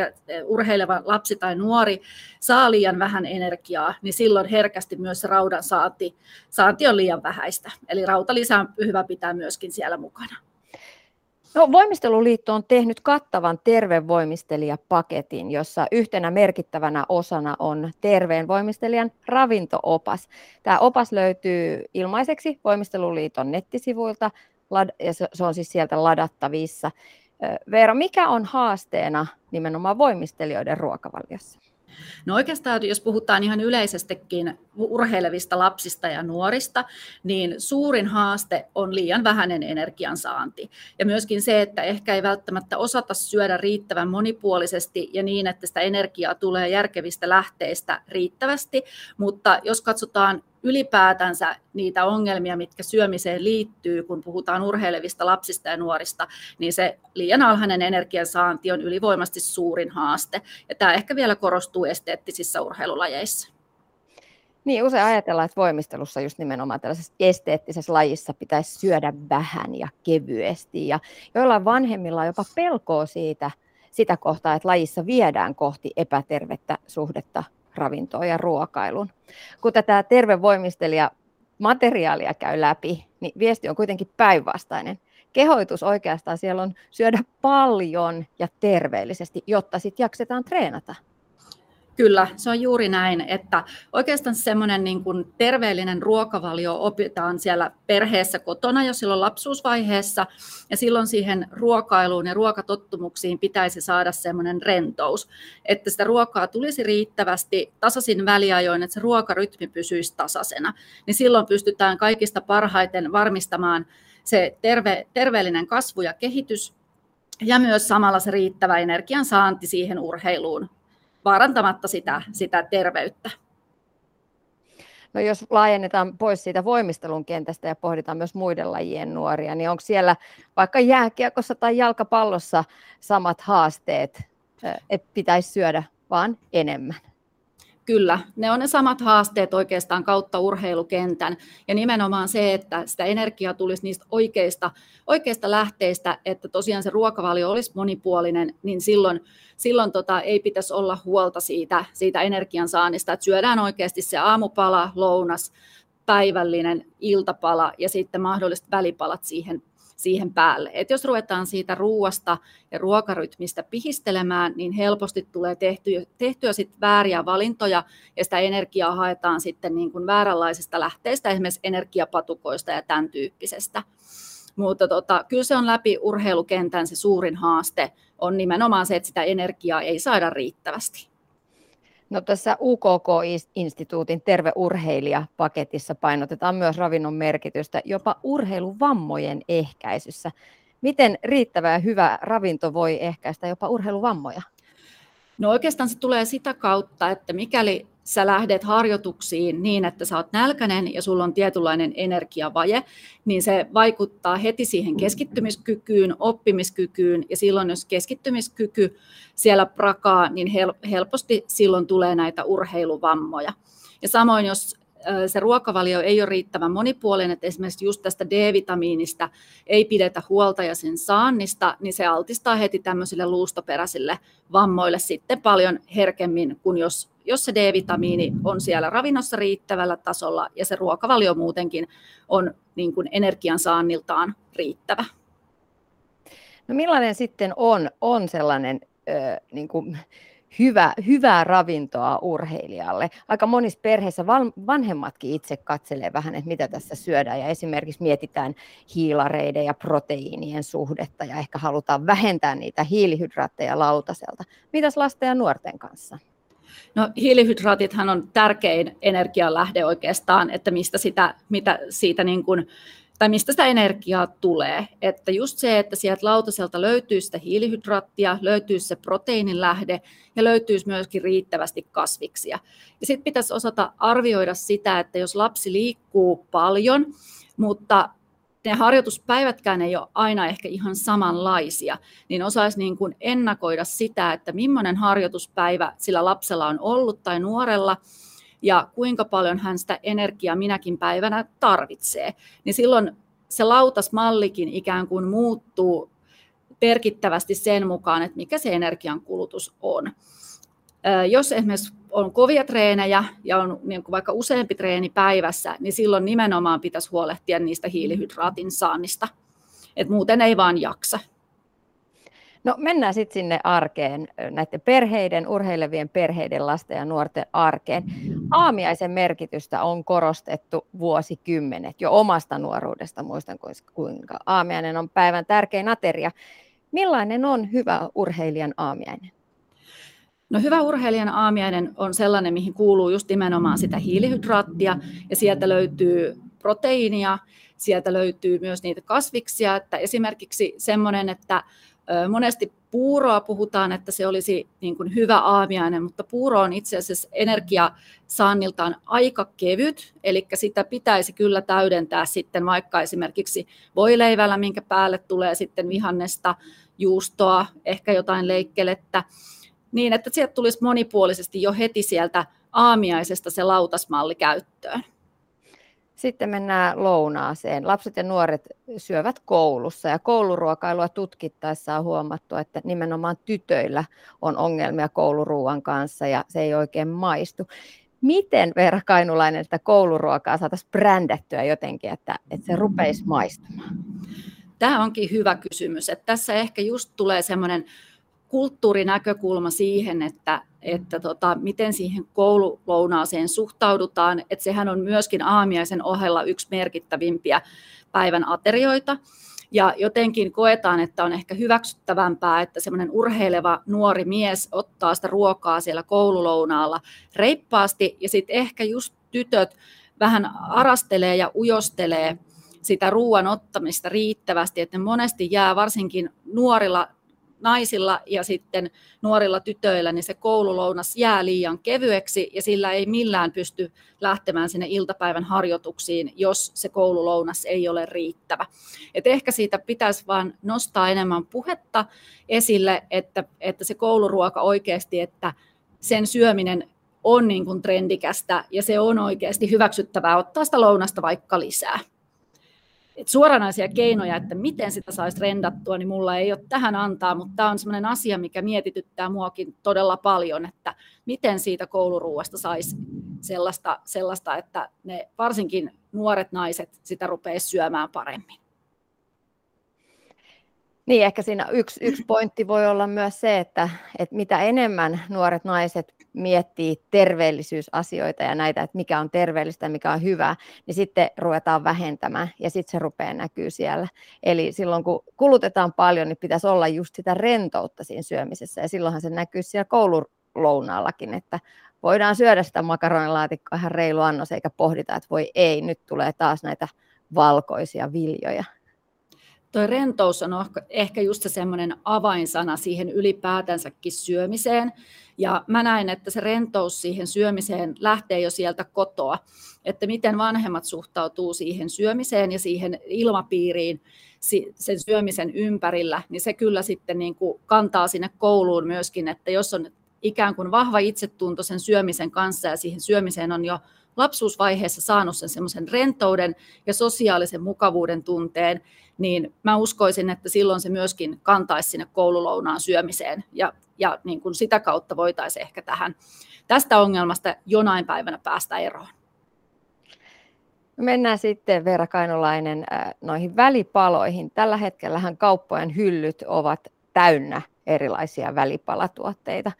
urheileva lapsi tai nuori saa liian vähän energiaa, niin silloin herkästi myös raudan saanti, saanti on liian vähäistä. Eli rautalisä on hyvä pitää myöskin siellä mukana. No, Voimisteluliitto on tehnyt kattavan tervevoimistelijapaketin, jossa yhtenä merkittävänä osana on terveen voimistelijan ravintoopas. Tämä opas löytyy ilmaiseksi Voimisteluliiton nettisivuilta ja se on siis sieltä ladattavissa. Veera, mikä on haasteena nimenomaan voimistelijoiden ruokavaliossa? No oikeastaan, jos puhutaan ihan yleisestikin urheilevista lapsista ja nuorista, niin suurin haaste on liian vähäinen energiansaanti. Ja myöskin se, että ehkä ei välttämättä osata syödä riittävän monipuolisesti ja niin, että sitä energiaa tulee järkevistä lähteistä riittävästi. Mutta jos katsotaan ylipäätänsä niitä ongelmia, mitkä syömiseen liittyy, kun puhutaan urheilevista lapsista ja nuorista, niin se liian alhainen energiansaanti on ylivoimasti suurin haaste. Ja tämä ehkä vielä korostuu esteettisissä urheilulajeissa. Niin, usein ajatellaan, että voimistelussa just nimenomaan tällaisessa esteettisessä lajissa pitäisi syödä vähän ja kevyesti. Ja joillain vanhemmilla on jopa pelkoa siitä, sitä kohtaa, että lajissa viedään kohti epätervettä suhdetta ravintoon ja ruokailun. Kun tätä tervevoimistelija materiaalia käy läpi, niin viesti on kuitenkin päinvastainen. Kehoitus oikeastaan siellä on syödä paljon ja terveellisesti, jotta sitten jaksetaan treenata. Kyllä, se on juuri näin, että oikeastaan semmoinen niin kuin terveellinen ruokavalio opitaan siellä perheessä kotona jo silloin lapsuusvaiheessa, ja silloin siihen ruokailuun ja ruokatottumuksiin pitäisi saada semmoinen rentous, että sitä ruokaa tulisi riittävästi tasaisin väliajoin, että se ruokarytmi pysyisi tasaisena, niin silloin pystytään kaikista parhaiten varmistamaan se terve, terveellinen kasvu ja kehitys, ja myös samalla se riittävä energian saanti siihen urheiluun vaarantamatta sitä, sitä terveyttä. No jos laajennetaan pois siitä voimistelun kentästä ja pohditaan myös muiden lajien nuoria, niin onko siellä vaikka jääkiekossa tai jalkapallossa samat haasteet, että pitäisi syödä vaan enemmän? Kyllä, ne on ne samat haasteet oikeastaan kautta urheilukentän. Ja nimenomaan se, että sitä energiaa tulisi niistä oikeista, oikeista lähteistä, että tosiaan se ruokavalio olisi monipuolinen, niin silloin, silloin tota, ei pitäisi olla huolta siitä, siitä energiansaannista, että syödään oikeasti se aamupala, lounas, päivällinen iltapala ja sitten mahdolliset välipalat siihen siihen päälle. Et jos ruvetaan siitä ruuasta ja ruokarytmistä pihistelemään, niin helposti tulee tehtyä, tehtyä sit vääriä valintoja ja sitä energiaa haetaan sitten niin kuin vääränlaisista lähteistä, esimerkiksi energiapatukoista ja tämän tyyppisestä. Mutta tota, kyllä se on läpi urheilukentän se suurin haaste, on nimenomaan se, että sitä energiaa ei saada riittävästi. No tässä UKK-instituutin terveurheilija-paketissa painotetaan myös ravinnon merkitystä jopa urheiluvammojen ehkäisyssä. Miten riittävä ja hyvä ravinto voi ehkäistä jopa urheiluvammoja? No oikeastaan se tulee sitä kautta, että mikäli sä lähdet harjoituksiin niin, että sä oot nälkäinen ja sulla on tietynlainen energiavaje, niin se vaikuttaa heti siihen keskittymiskykyyn, oppimiskykyyn ja silloin jos keskittymiskyky siellä prakaa, niin helposti silloin tulee näitä urheiluvammoja. Ja samoin jos se ruokavalio ei ole riittävän monipuolinen, että esimerkiksi just tästä D-vitamiinista ei pidetä huolta ja sen saannista, niin se altistaa heti tämmöisille luustoperäisille vammoille sitten paljon herkemmin kuin jos, jos se D-vitamiini on siellä ravinnossa riittävällä tasolla ja se ruokavalio muutenkin on niin kuin energian saanniltaan riittävä. No millainen sitten on, on sellainen ö, niin kuin hyvä, hyvää ravintoa urheilijalle. Aika monissa perheissä vanhemmatkin itse katselee vähän, että mitä tässä syödään ja esimerkiksi mietitään hiilareiden ja proteiinien suhdetta ja ehkä halutaan vähentää niitä hiilihydraatteja lautaselta. Mitäs lasten ja nuorten kanssa? No, hiilihydraatithan on tärkein energialähde oikeastaan, että mistä sitä, mitä siitä niin kuin tai mistä sitä energiaa tulee. Että just se, että sieltä lautaselta löytyy sitä hiilihydraattia, löytyy se proteiinin lähde ja löytyisi myöskin riittävästi kasviksia. Ja sitten pitäisi osata arvioida sitä, että jos lapsi liikkuu paljon, mutta ne harjoituspäivätkään ei ole aina ehkä ihan samanlaisia, niin osaisi niin kuin ennakoida sitä, että millainen harjoituspäivä sillä lapsella on ollut tai nuorella, ja kuinka paljon hän sitä energiaa minäkin päivänä tarvitsee, niin silloin se lautasmallikin ikään kuin muuttuu merkittävästi sen mukaan, että mikä se energian kulutus on. Jos esimerkiksi on kovia treenejä ja on niin kuin vaikka useampi treeni päivässä, niin silloin nimenomaan pitäisi huolehtia niistä hiilihydraatin saannista. Et muuten ei vaan jaksa. No mennään sitten sinne arkeen, näiden perheiden, urheilevien perheiden, lasten ja nuorten arkeen. Aamiaisen merkitystä on korostettu vuosikymmenet, jo omasta nuoruudesta muistan, kuinka aamiainen on päivän tärkein ateria. Millainen on hyvä urheilijan aamiainen? No hyvä urheilijan aamiainen on sellainen, mihin kuuluu just nimenomaan sitä hiilihydraattia ja sieltä löytyy proteiinia, sieltä löytyy myös niitä kasviksia, että esimerkiksi semmoinen, että Monesti puuroa puhutaan, että se olisi niin kuin hyvä aamiainen, mutta puuro on itse asiassa energiasaanniltaan aika kevyt, eli sitä pitäisi kyllä täydentää sitten vaikka esimerkiksi voileivällä, minkä päälle tulee sitten vihannesta, juustoa, ehkä jotain leikkelettä, niin että sieltä tulisi monipuolisesti jo heti sieltä aamiaisesta se lautasmalli käyttöön. Sitten mennään lounaaseen. Lapset ja nuoret syövät koulussa ja kouluruokailua tutkittaessa on huomattu, että nimenomaan tytöillä on ongelmia kouluruuan kanssa ja se ei oikein maistu. Miten Veera Kainulainen että kouluruokaa saataisiin brändättyä jotenkin, että, että se rupeisi maistumaan? Tämä onkin hyvä kysymys. Että tässä ehkä just tulee semmoinen kulttuurinäkökulma siihen, että, että tota, miten siihen koululounaaseen suhtaudutaan. Että sehän on myöskin aamiaisen ohella yksi merkittävimpiä päivän aterioita. Ja jotenkin koetaan, että on ehkä hyväksyttävämpää, että semmoinen urheileva nuori mies ottaa sitä ruokaa siellä koululounaalla reippaasti ja sitten ehkä just tytöt vähän arastelee ja ujostelee sitä ruoan ottamista riittävästi, että monesti jää varsinkin nuorilla naisilla ja sitten nuorilla tytöillä, niin se koululounas jää liian kevyeksi ja sillä ei millään pysty lähtemään sinne iltapäivän harjoituksiin, jos se koululounas ei ole riittävä. Et ehkä siitä pitäisi vaan nostaa enemmän puhetta esille, että, että se kouluruoka oikeasti, että sen syöminen on niin kuin trendikästä ja se on oikeasti hyväksyttävää ottaa sitä lounasta vaikka lisää että suoranaisia keinoja, että miten sitä saisi rendattua, niin mulla ei ole tähän antaa, mutta tämä on sellainen asia, mikä mietityttää muakin todella paljon, että miten siitä kouluruuasta saisi sellaista, sellaista, että ne varsinkin nuoret naiset sitä rupeaisi syömään paremmin. Niin, ehkä siinä yksi, yksi pointti voi olla myös se, että, että mitä enemmän nuoret naiset miettii terveellisyysasioita ja näitä, että mikä on terveellistä ja mikä on hyvää, niin sitten ruvetaan vähentämään ja sitten se rupeaa näkyy siellä. Eli silloin kun kulutetaan paljon, niin pitäisi olla just sitä rentoutta siinä syömisessä ja silloinhan se näkyy siellä koululounaallakin, että voidaan syödä sitä makaronilaatikkoa ihan reilu annos eikä pohdita, että voi ei, nyt tulee taas näitä valkoisia viljoja. Tuo rentous on ehkä just se semmoinen avainsana siihen ylipäätänsäkin syömiseen. Ja mä näen, että se rentous siihen syömiseen lähtee jo sieltä kotoa, että miten vanhemmat suhtautuu siihen syömiseen ja siihen ilmapiiriin sen syömisen ympärillä, niin se kyllä sitten niin kuin kantaa sinne kouluun myöskin, että jos on ikään kuin vahva itsetunto sen syömisen kanssa ja siihen syömiseen on jo lapsuusvaiheessa saanut sen semmoisen rentouden ja sosiaalisen mukavuuden tunteen, niin mä uskoisin, että silloin se myöskin kantaisi sinne koululounaan syömiseen. Ja, ja niin kuin sitä kautta voitaisiin ehkä tähän, tästä ongelmasta jonain päivänä päästä eroon. Mennään sitten Veera Kainolainen äh, noihin välipaloihin. Tällä hetkellähän kauppojen hyllyt ovat täynnä erilaisia välipalatuotteita.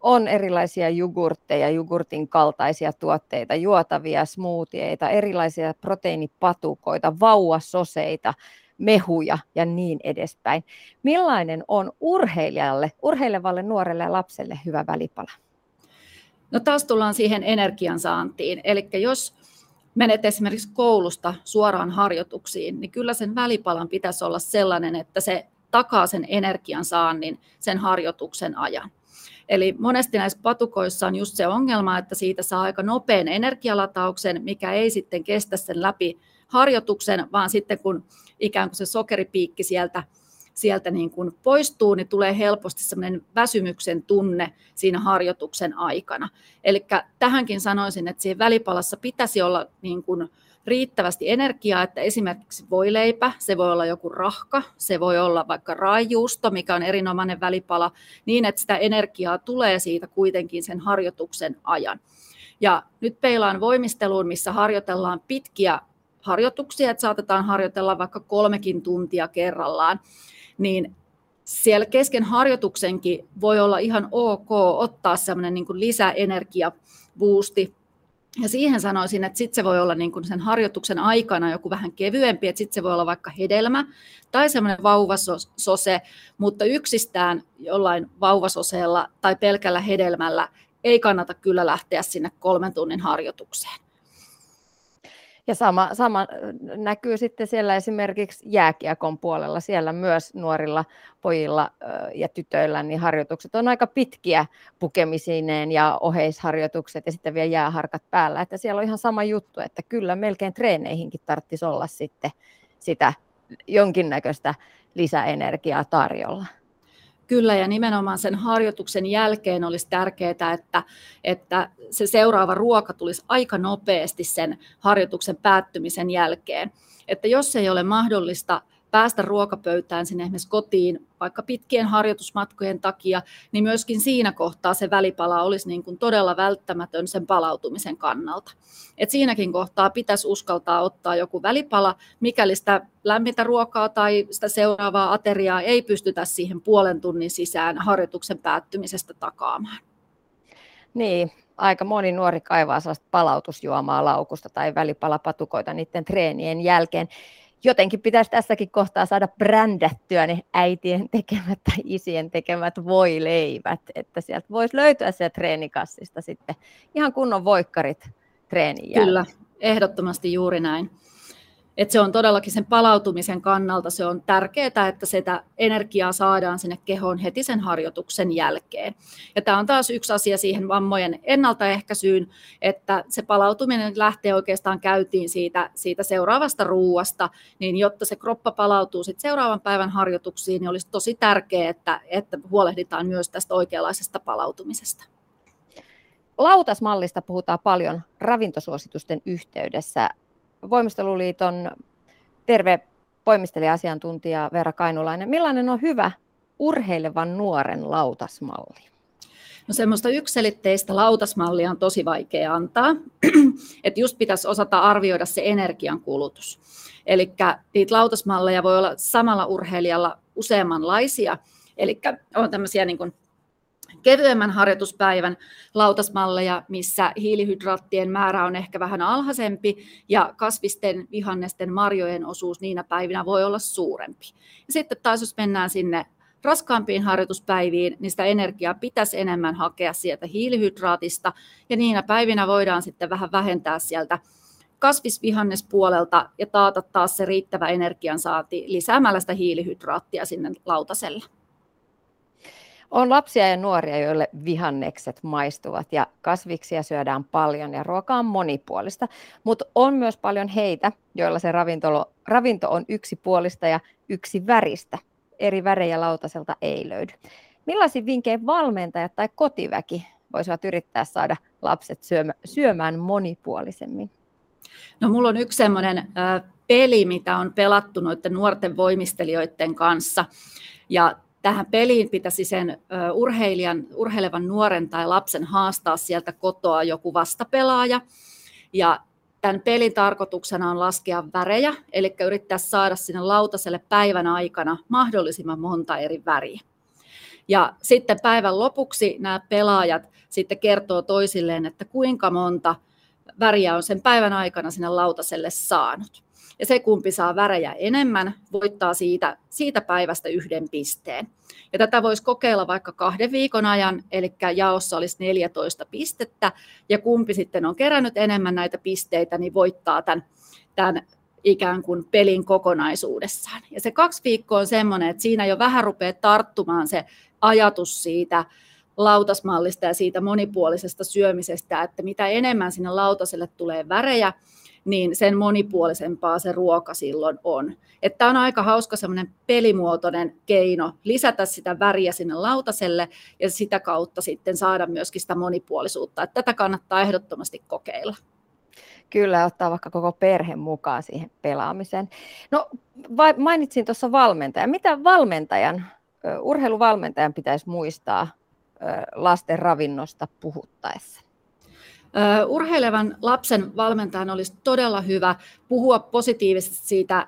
On erilaisia jogurtteja, jogurtin kaltaisia tuotteita, juotavia smoothieita, erilaisia proteiinipatukoita, vauvasoseita, mehuja ja niin edespäin. Millainen on urheilijalle, urheilevalle nuorelle ja lapselle hyvä välipala? No taas tullaan siihen energiansaantiin. Eli jos menet esimerkiksi koulusta suoraan harjoituksiin, niin kyllä sen välipalan pitäisi olla sellainen, että se takaa sen energian saannin sen harjoituksen ajan. Eli monesti näissä patukoissa on just se ongelma, että siitä saa aika nopean energialatauksen, mikä ei sitten kestä sen läpi harjoituksen, vaan sitten kun ikään kuin se sokeripiikki sieltä, sieltä niin kuin poistuu, niin tulee helposti semmoinen väsymyksen tunne siinä harjoituksen aikana. Eli tähänkin sanoisin, että siinä välipalassa pitäisi olla niin kuin riittävästi energiaa, että esimerkiksi voileipä, se voi olla joku rahka, se voi olla vaikka raajuusto, mikä on erinomainen välipala, niin että sitä energiaa tulee siitä kuitenkin sen harjoituksen ajan. Ja nyt peilaan voimisteluun, missä harjoitellaan pitkiä harjoituksia, että saatetaan harjoitella vaikka kolmekin tuntia kerrallaan, niin siellä kesken harjoituksenkin voi olla ihan ok ottaa semmoinen niin lisäenergiabuusti ja siihen sanoisin, että sitten se voi olla niin kuin sen harjoituksen aikana joku vähän kevyempi, että sitten se voi olla vaikka hedelmä tai semmoinen vauvasose, mutta yksistään jollain vauvasoseella tai pelkällä hedelmällä ei kannata kyllä lähteä sinne kolmen tunnin harjoitukseen. Ja sama, sama näkyy sitten siellä esimerkiksi jääkiekon puolella. Siellä myös nuorilla pojilla ja tytöillä niin harjoitukset on aika pitkiä pukemisineen ja oheisharjoitukset ja sitten vielä jääharkat päällä. Että siellä on ihan sama juttu, että kyllä melkein treeneihinkin tarvitsisi olla sitten sitä jonkinnäköistä lisäenergiaa tarjolla. Kyllä, ja nimenomaan sen harjoituksen jälkeen olisi tärkeää, että, että se seuraava ruoka tulisi aika nopeasti sen harjoituksen päättymisen jälkeen. Että jos ei ole mahdollista päästä ruokapöytään sinne esimerkiksi kotiin vaikka pitkien harjoitusmatkojen takia, niin myöskin siinä kohtaa se välipala olisi niin kuin todella välttämätön sen palautumisen kannalta. Et siinäkin kohtaa pitäisi uskaltaa ottaa joku välipala, mikäli sitä lämmintä ruokaa tai sitä seuraavaa ateriaa ei pystytä siihen puolen tunnin sisään harjoituksen päättymisestä takaamaan. Niin, aika moni nuori kaivaa sellaista palautusjuomaa laukusta tai välipalapatukoita niiden treenien jälkeen jotenkin pitäisi tässäkin kohtaa saada brändättyä ne äitien tekemät tai isien tekemät voileivät, että sieltä voisi löytyä sieltä treenikassista sitten ihan kunnon voikkarit treenin Kyllä, ehdottomasti juuri näin että se on todellakin sen palautumisen kannalta se on tärkeää, että sitä energiaa saadaan sinne kehoon heti sen harjoituksen jälkeen. Ja tämä on taas yksi asia siihen vammojen ennaltaehkäisyyn, että se palautuminen lähtee oikeastaan käytiin siitä, siitä seuraavasta ruuasta, niin jotta se kroppa palautuu sitten seuraavan päivän harjoituksiin, niin olisi tosi tärkeää, että, että huolehditaan myös tästä oikeanlaisesta palautumisesta. Lautasmallista puhutaan paljon ravintosuositusten yhteydessä. Voimisteluliiton terve voimistelija-asiantuntija Veera Kainulainen. Millainen on hyvä urheilevan nuoren lautasmalli? No semmoista ykselitteistä lautasmallia on tosi vaikea antaa, että just pitäisi osata arvioida se energiankulutus. Eli niitä lautasmalleja voi olla samalla urheilijalla useammanlaisia, eli on tämmöisiä niin kuin kevyemmän harjoituspäivän lautasmalleja, missä hiilihydraattien määrä on ehkä vähän alhaisempi ja kasvisten, vihannesten, marjojen osuus niinä päivinä voi olla suurempi. Ja sitten taas jos mennään sinne raskaampiin harjoituspäiviin, niin sitä energiaa pitäisi enemmän hakea sieltä hiilihydraatista ja niinä päivinä voidaan sitten vähän vähentää sieltä kasvisvihannespuolelta ja taata taas se riittävä energiansaanti lisäämällä sitä hiilihydraattia sinne lautaselle. On lapsia ja nuoria, joille vihannekset maistuvat ja kasviksia syödään paljon ja ruoka on monipuolista, mutta on myös paljon heitä, joilla se ravintolo, ravinto on yksipuolista ja yksi väristä. Eri värejä lautaselta ei löydy. Millaisia vinkkejä valmentajat tai kotiväki voisivat yrittää saada lapset syömään monipuolisemmin? No mulla on yksi semmoinen peli, mitä on pelattu noiden nuorten voimistelijoiden kanssa. Ja tähän peliin pitäisi sen urheilijan, urheilevan nuoren tai lapsen haastaa sieltä kotoa joku vastapelaaja. Ja tämän pelin tarkoituksena on laskea värejä, eli yrittää saada sinne lautaselle päivän aikana mahdollisimman monta eri väriä. Ja sitten päivän lopuksi nämä pelaajat sitten kertoo toisilleen, että kuinka monta väriä on sen päivän aikana sinne lautaselle saanut. Ja se, kumpi saa värejä enemmän, voittaa siitä, siitä päivästä yhden pisteen. Ja tätä voisi kokeilla vaikka kahden viikon ajan, eli jaossa olisi 14 pistettä, ja kumpi sitten on kerännyt enemmän näitä pisteitä, niin voittaa tämän, tämän ikään kuin pelin kokonaisuudessaan. Ja se kaksi viikkoa on semmoinen, että siinä jo vähän rupeaa tarttumaan se ajatus siitä lautasmallista ja siitä monipuolisesta syömisestä, että mitä enemmän sinne lautaselle tulee värejä, niin sen monipuolisempaa se ruoka silloin on. Tämä on aika hauska semmoinen pelimuotoinen keino lisätä sitä väriä sinne lautaselle ja sitä kautta sitten saada myöskin sitä monipuolisuutta. Että tätä kannattaa ehdottomasti kokeilla. Kyllä, ottaa vaikka koko perhe mukaan siihen pelaamiseen. No mainitsin tuossa valmentajan. Mitä valmentajan, urheiluvalmentajan pitäisi muistaa lasten ravinnosta puhuttaessa? Urheilevan lapsen valmentajan olisi todella hyvä puhua positiivisesti siitä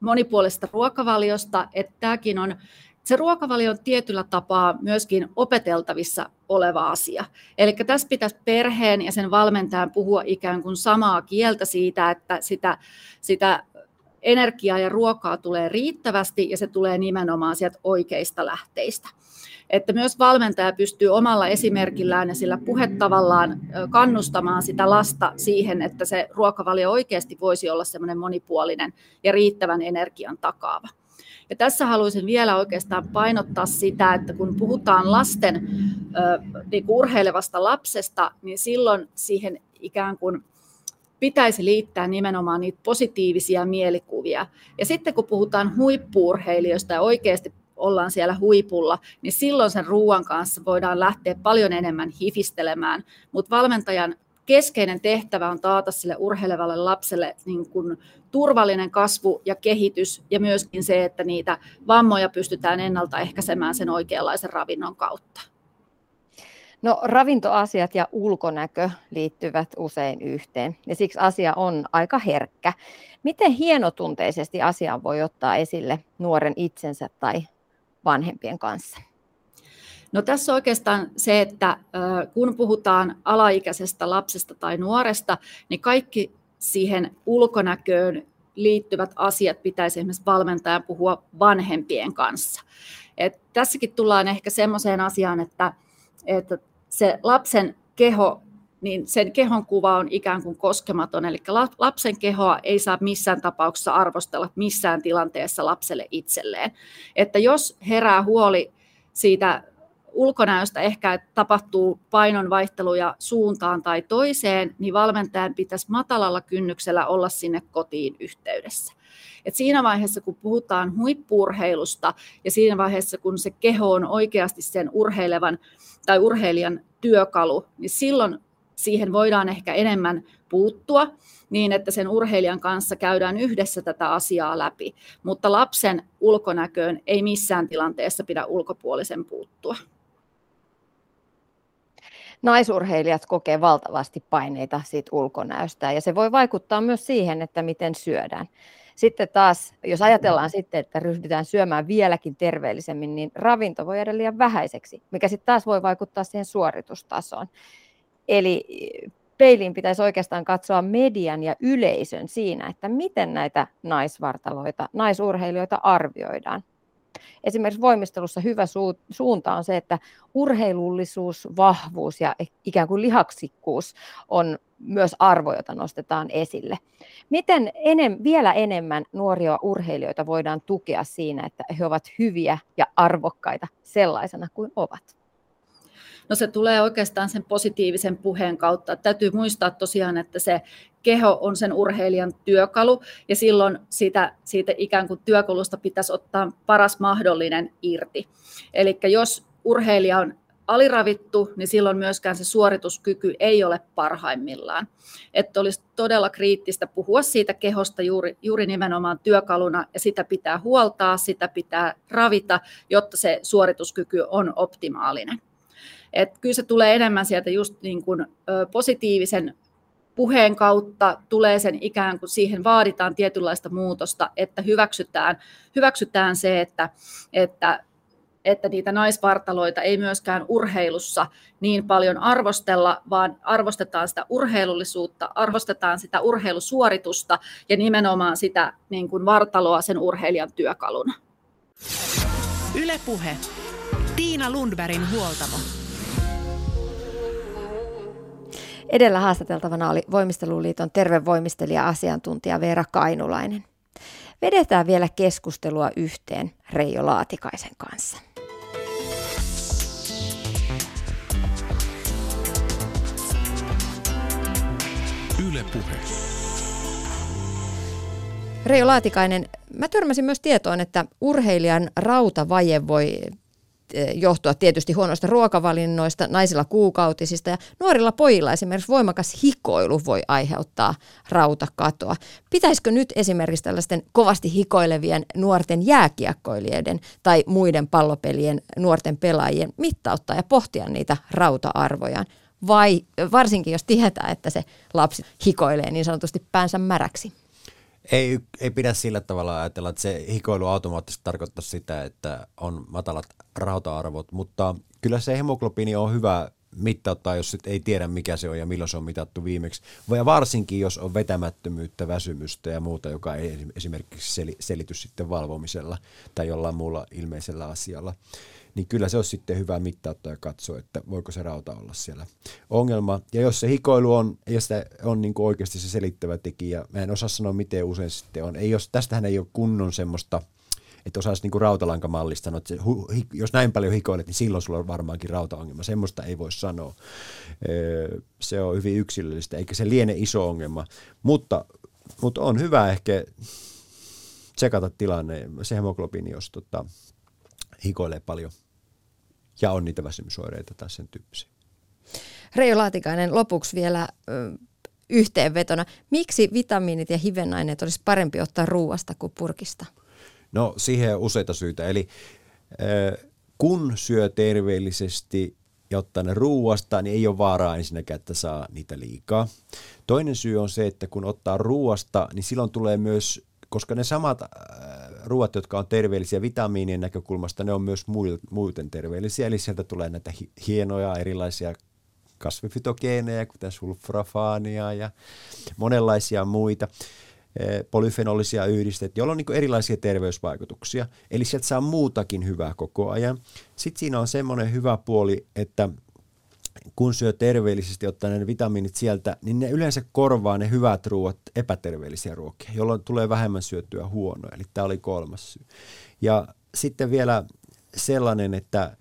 monipuolisesta ruokavaliosta, että tämäkin on se ruokavalio on tietyllä tapaa myöskin opeteltavissa oleva asia. Eli tässä pitäisi perheen ja sen valmentajan puhua ikään kuin samaa kieltä siitä, että sitä, sitä energiaa ja ruokaa tulee riittävästi ja se tulee nimenomaan sieltä oikeista lähteistä että myös valmentaja pystyy omalla esimerkillään ja sillä puhetavallaan kannustamaan sitä lasta siihen, että se ruokavalio oikeasti voisi olla semmoinen monipuolinen ja riittävän energian takaava. Ja tässä haluaisin vielä oikeastaan painottaa sitä, että kun puhutaan lasten niin urheilevasta lapsesta, niin silloin siihen ikään kuin pitäisi liittää nimenomaan niitä positiivisia mielikuvia. Ja sitten kun puhutaan huippuurheilijoista ja oikeasti ollaan siellä huipulla, niin silloin sen ruoan kanssa voidaan lähteä paljon enemmän hifistelemään. Mutta valmentajan keskeinen tehtävä on taata sille urheilevalle lapselle niin kuin turvallinen kasvu ja kehitys ja myöskin se, että niitä vammoja pystytään ennaltaehkäisemään sen oikeanlaisen ravinnon kautta. No ravintoasiat ja ulkonäkö liittyvät usein yhteen ja siksi asia on aika herkkä. Miten hienotunteisesti asian voi ottaa esille nuoren itsensä tai vanhempien kanssa? No tässä oikeastaan se, että kun puhutaan alaikäisestä lapsesta tai nuoresta, niin kaikki siihen ulkonäköön liittyvät asiat pitäisi esimerkiksi valmentajan puhua vanhempien kanssa. Et tässäkin tullaan ehkä semmoiseen asiaan, että, että se lapsen keho, niin sen kehon kuva on ikään kuin koskematon, eli lapsen kehoa ei saa missään tapauksessa arvostella missään tilanteessa lapselle itselleen. Että jos herää huoli siitä ulkonäöstä ehkä että tapahtuu painonvaihteluja suuntaan tai toiseen, niin valmentajan pitäisi matalalla kynnyksellä olla sinne kotiin yhteydessä. Et siinä vaiheessa, kun puhutaan huippuurheilusta ja siinä vaiheessa, kun se keho on oikeasti sen urheilevan tai urheilijan työkalu, niin silloin siihen voidaan ehkä enemmän puuttua niin, että sen urheilijan kanssa käydään yhdessä tätä asiaa läpi. Mutta lapsen ulkonäköön ei missään tilanteessa pidä ulkopuolisen puuttua. Naisurheilijat kokee valtavasti paineita siitä ulkonäöstä ja se voi vaikuttaa myös siihen, että miten syödään. Sitten taas, jos ajatellaan sitten, että ryhdytään syömään vieläkin terveellisemmin, niin ravinto voi jäädä liian vähäiseksi, mikä sitten taas voi vaikuttaa siihen suoritustasoon. Eli peiliin pitäisi oikeastaan katsoa median ja yleisön siinä, että miten näitä naisvartaloita, naisurheilijoita arvioidaan. Esimerkiksi voimistelussa hyvä suunta on se, että urheilullisuus, vahvuus ja ikään kuin lihaksikkuus on myös arvo, jota nostetaan esille. Miten enem, vielä enemmän nuoria urheilijoita voidaan tukea siinä, että he ovat hyviä ja arvokkaita sellaisena kuin ovat? No se tulee oikeastaan sen positiivisen puheen kautta. Täytyy muistaa tosiaan, että se keho on sen urheilijan työkalu ja silloin siitä, siitä ikään kuin työkalusta pitäisi ottaa paras mahdollinen irti. Eli jos urheilija on aliravittu, niin silloin myöskään se suorituskyky ei ole parhaimmillaan. Että olisi todella kriittistä puhua siitä kehosta juuri, juuri nimenomaan työkaluna, ja sitä pitää huoltaa, sitä pitää ravita, jotta se suorituskyky on optimaalinen. Et kyllä se tulee enemmän sieltä just niin kuin, positiivisen puheen kautta tulee sen ikään kuin siihen vaaditaan tietynlaista muutosta, että hyväksytään, hyväksytään se, että, että että niitä naisvartaloita ei myöskään urheilussa niin paljon arvostella, vaan arvostetaan sitä urheilullisuutta, arvostetaan sitä urheilusuoritusta ja nimenomaan sitä niin kuin vartaloa sen urheilijan työkaluna. Ylepuhe. Tiina Lundbergin huoltamo. Edellä haastateltavana oli Voimisteluliiton tervevoimistelija-asiantuntija Veera Kainulainen. Vedetään vielä keskustelua yhteen Reijo Laatikaisen kanssa. Yle Puhe. Reijo Laatikainen, mä törmäsin myös tietoon, että urheilijan rautavaje voi johtua tietysti huonoista ruokavalinnoista, naisilla kuukautisista ja nuorilla pojilla esimerkiksi voimakas hikoilu voi aiheuttaa rautakatoa. Pitäisikö nyt esimerkiksi tällaisten kovasti hikoilevien nuorten jääkiekkoilijoiden tai muiden pallopelien nuorten pelaajien mittauttaa ja pohtia niitä rauta-arvojaan? vai varsinkin jos tietää, että se lapsi hikoilee niin sanotusti päänsä märäksi? Ei, ei pidä sillä tavalla ajatella, että se hikoilu automaattisesti tarkoittaa sitä, että on matalat rauta-arvot, mutta kyllä se hemoglobiini on hyvä mittauttaa, jos sit ei tiedä mikä se on ja milloin se on mitattu viimeksi. Ja varsinkin, jos on vetämättömyyttä, väsymystä ja muuta, joka ei esimerkiksi selity sitten valvomisella tai jollain muulla ilmeisellä asialla niin kyllä se on sitten hyvä mittauttaa ja katsoa, että voiko se rauta olla siellä ongelma. Ja jos se hikoilu on, ja sitä on niin kuin oikeasti se selittävä tekijä, mä en osaa sanoa miten usein sitten on. Ei, jos, tästähän ei ole kunnon semmoista, että osaisi niin rautalankamallista sanoa, että se, jos näin paljon hikoilet, niin silloin sulla on varmaankin rautaongelma. Semmoista ei voi sanoa. Se on hyvin yksilöllistä, eikä se liene iso ongelma. Mutta, mutta on hyvä ehkä tsekata tilanne, se hemoglobiini, jos tota, hikoilee paljon ja on niitä väsymysoireita tai sen tyyppisiä. Reijo Laatikainen, lopuksi vielä ö, yhteenvetona. Miksi vitamiinit ja hivenaineet olisi parempi ottaa ruuasta kuin purkista? No siihen on useita syitä. Eli ö, kun syö terveellisesti ja ottaa ne ruuasta, niin ei ole vaaraa ensinnäkään, että saa niitä liikaa. Toinen syy on se, että kun ottaa ruuasta, niin silloin tulee myös koska ne samat ruoat, jotka on terveellisiä vitamiinien näkökulmasta, ne on myös muuten terveellisiä, eli sieltä tulee näitä hienoja erilaisia kasvifytogeenejä, kuten sulforafaania ja monenlaisia muita äh, polyfenolisia yhdisteitä, joilla on niin erilaisia terveysvaikutuksia. Eli sieltä saa muutakin hyvää koko ajan. Sitten siinä on semmoinen hyvä puoli, että kun syö terveellisesti, ottaa ne vitamiinit sieltä, niin ne yleensä korvaa ne hyvät ruoat epäterveellisiä ruokia, jolloin tulee vähemmän syötyä huonoa. Eli tämä oli kolmas syy. Ja sitten vielä sellainen, että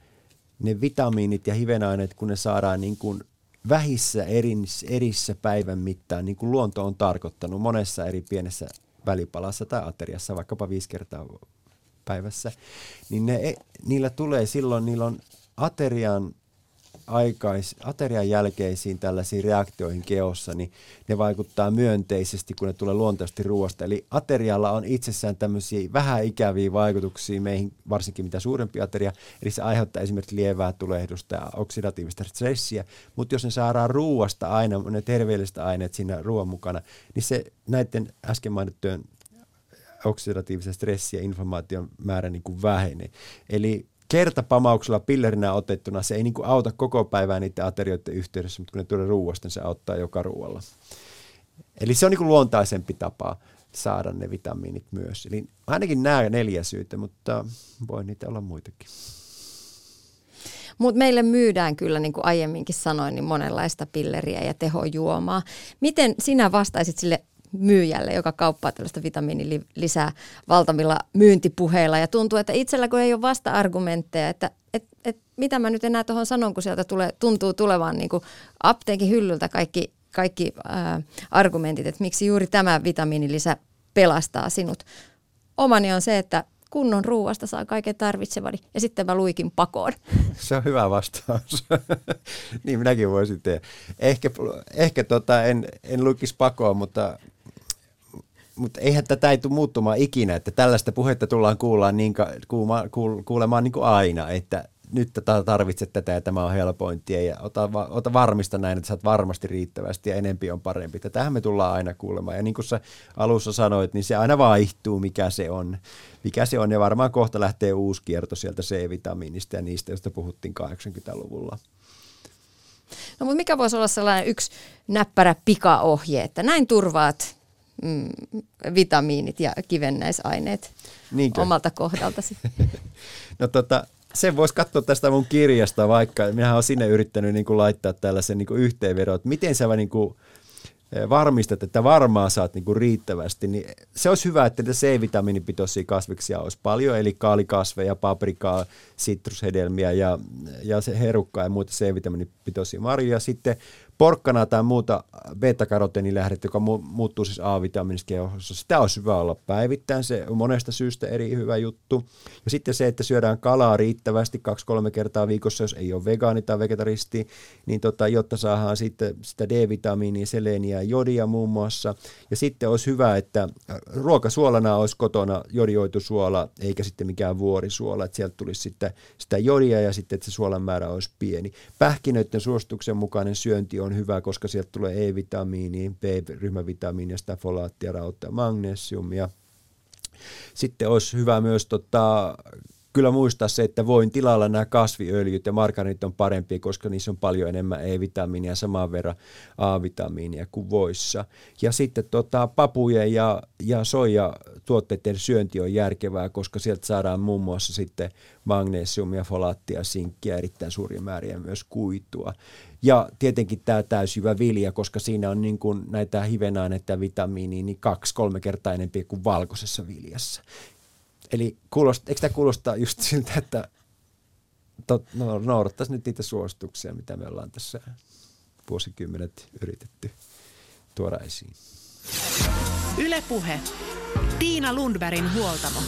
ne vitamiinit ja hivenaineet, kun ne saadaan niin kuin vähissä erissä, erissä päivän mittaan, niin kuin luonto on tarkoittanut monessa eri pienessä välipalassa tai ateriassa, vaikkapa viisi kertaa päivässä, niin ne, niillä tulee silloin, niillä on aterian aikais, aterian jälkeisiin tällaisiin reaktioihin keossa, niin ne vaikuttaa myönteisesti, kun ne tulee luontaisesti ruoasta. Eli aterialla on itsessään tämmöisiä vähän ikäviä vaikutuksia meihin, varsinkin mitä suurempi ateria. Eli se aiheuttaa esimerkiksi lievää tulehdusta ja oksidatiivista stressiä. Mutta jos ne saadaan ruoasta aina, ne terveelliset aineet siinä ruoan mukana, niin se näiden äsken mainittujen oksidatiivisen stressi ja inflammaation määrä niin kuin vähenee. Eli kertapamauksella pillerinä otettuna se ei niin auta koko päivää niiden aterioiden yhteydessä, mutta kun ne tulee ruuasta, niin se auttaa joka ruoalla. Eli se on niin luontaisempi tapa saada ne vitamiinit myös. Eli ainakin nämä neljä syytä, mutta voi niitä olla muitakin. Mutta meille myydään kyllä, niin kuin aiemminkin sanoin, niin monenlaista pilleriä ja tehojuomaa. Miten sinä vastaisit sille myyjälle, joka kauppaa tällaista vitamiinilisää valtavilla myyntipuheilla. Ja tuntuu, että itsellä kun ei ole vasta-argumentteja, että et, et, mitä mä nyt enää tuohon sanon, kun sieltä tulee, tuntuu tulevan niin apteekin hyllyltä kaikki, kaikki ää, argumentit, että miksi juuri tämä vitamiinilisä pelastaa sinut. Omani on se, että kunnon ruuasta saa kaiken tarvitsevani ja sitten mä luikin pakoon. Se on hyvä vastaus. niin minäkin voisin tehdä. Ehkä, ehkä tota, en, en luikisi pakoon, mutta mutta eihän tätä ei tule muuttumaan ikinä, että tällaista puhetta tullaan kuulemaan, niin, kuuma, kuulemaan niin kuin aina, että nyt tarvitset tätä ja tämä on helpointia ja ota, ota varmista näin, että saat varmasti riittävästi ja enempi on parempi. Tätähän me tullaan aina kuulemaan ja niin kuin sä alussa sanoit, niin se aina vaihtuu, mikä se on. Mikä se on ja varmaan kohta lähtee uusi kierto sieltä C-vitamiinista ja niistä, joista puhuttiin 80-luvulla. No mutta mikä voisi olla sellainen yksi näppärä pikaohje, että näin turvaat mm, vitamiinit ja kivennäisaineet Niinkö? omalta kohdaltasi? no tota, sen voisi katsoa tästä mun kirjasta vaikka. Minähän olen sinne yrittänyt niin kuin laittaa tällaisen niin kuin yhteenvedon, että miten sä niin kuin eh, varmistat, että varmaan saat niin kuin riittävästi, niin se olisi hyvä, että C-vitamiinipitoisia kasviksia olisi paljon, eli kaalikasveja, paprikaa, sitrushedelmiä ja, ja se herukkaa ja muita C-vitamiinipitoisia marjoja. Sitten porkkana tai muuta beta-karoteeniläähdettä, joka mu- muuttuu siis A-vitamiinista kehossa. Sitä olisi hyvä olla päivittäin, se on monesta syystä eri hyvä juttu. Ja sitten se, että syödään kalaa riittävästi kaksi-kolme kertaa viikossa, jos ei ole vegaani tai vegetaristi, niin tota, jotta saadaan sitten sitä D-vitamiinia, seleniä jodia muun muassa. Ja sitten olisi hyvä, että ruokasuolana olisi kotona jodioitu suola, eikä sitten mikään vuorisuola, että sieltä tulisi sitten sitä jodia ja sitten, että se suolan määrä olisi pieni. Pähkinöiden suosituksen mukainen syönti on on hyvä, koska sieltä tulee E-vitamiini, B-ryhmävitamiini, sitä folaattia, rautaa, magnesiumia. Sitten olisi hyvä myös tota, kyllä muistaa se, että voin tilalla nämä kasviöljyt ja margarinit on parempia, koska niissä on paljon enemmän E-vitamiinia saman verran A-vitamiinia kuin voissa. Ja sitten tota, papujen ja, ja soijatuotteiden syönti on järkevää, koska sieltä saadaan muun muassa sitten magnesiumia, folaattia, sinkkiä, erittäin suuria määriä myös kuitua. Ja tietenkin tämä täysjyvä vilja, koska siinä on niin kuin näitä hivenaineita ja vitamiinia niin kaksi-kolme kertaa enemmän kuin valkoisessa viljassa. Eli kuulost, eikö tämä kuulostaa just siltä, että tot, no, noudattaisi nyt niitä suosituksia, mitä me ollaan tässä vuosikymmenet yritetty tuoda esiin. Ylepuhe. Tiina Lundbergin huoltamo.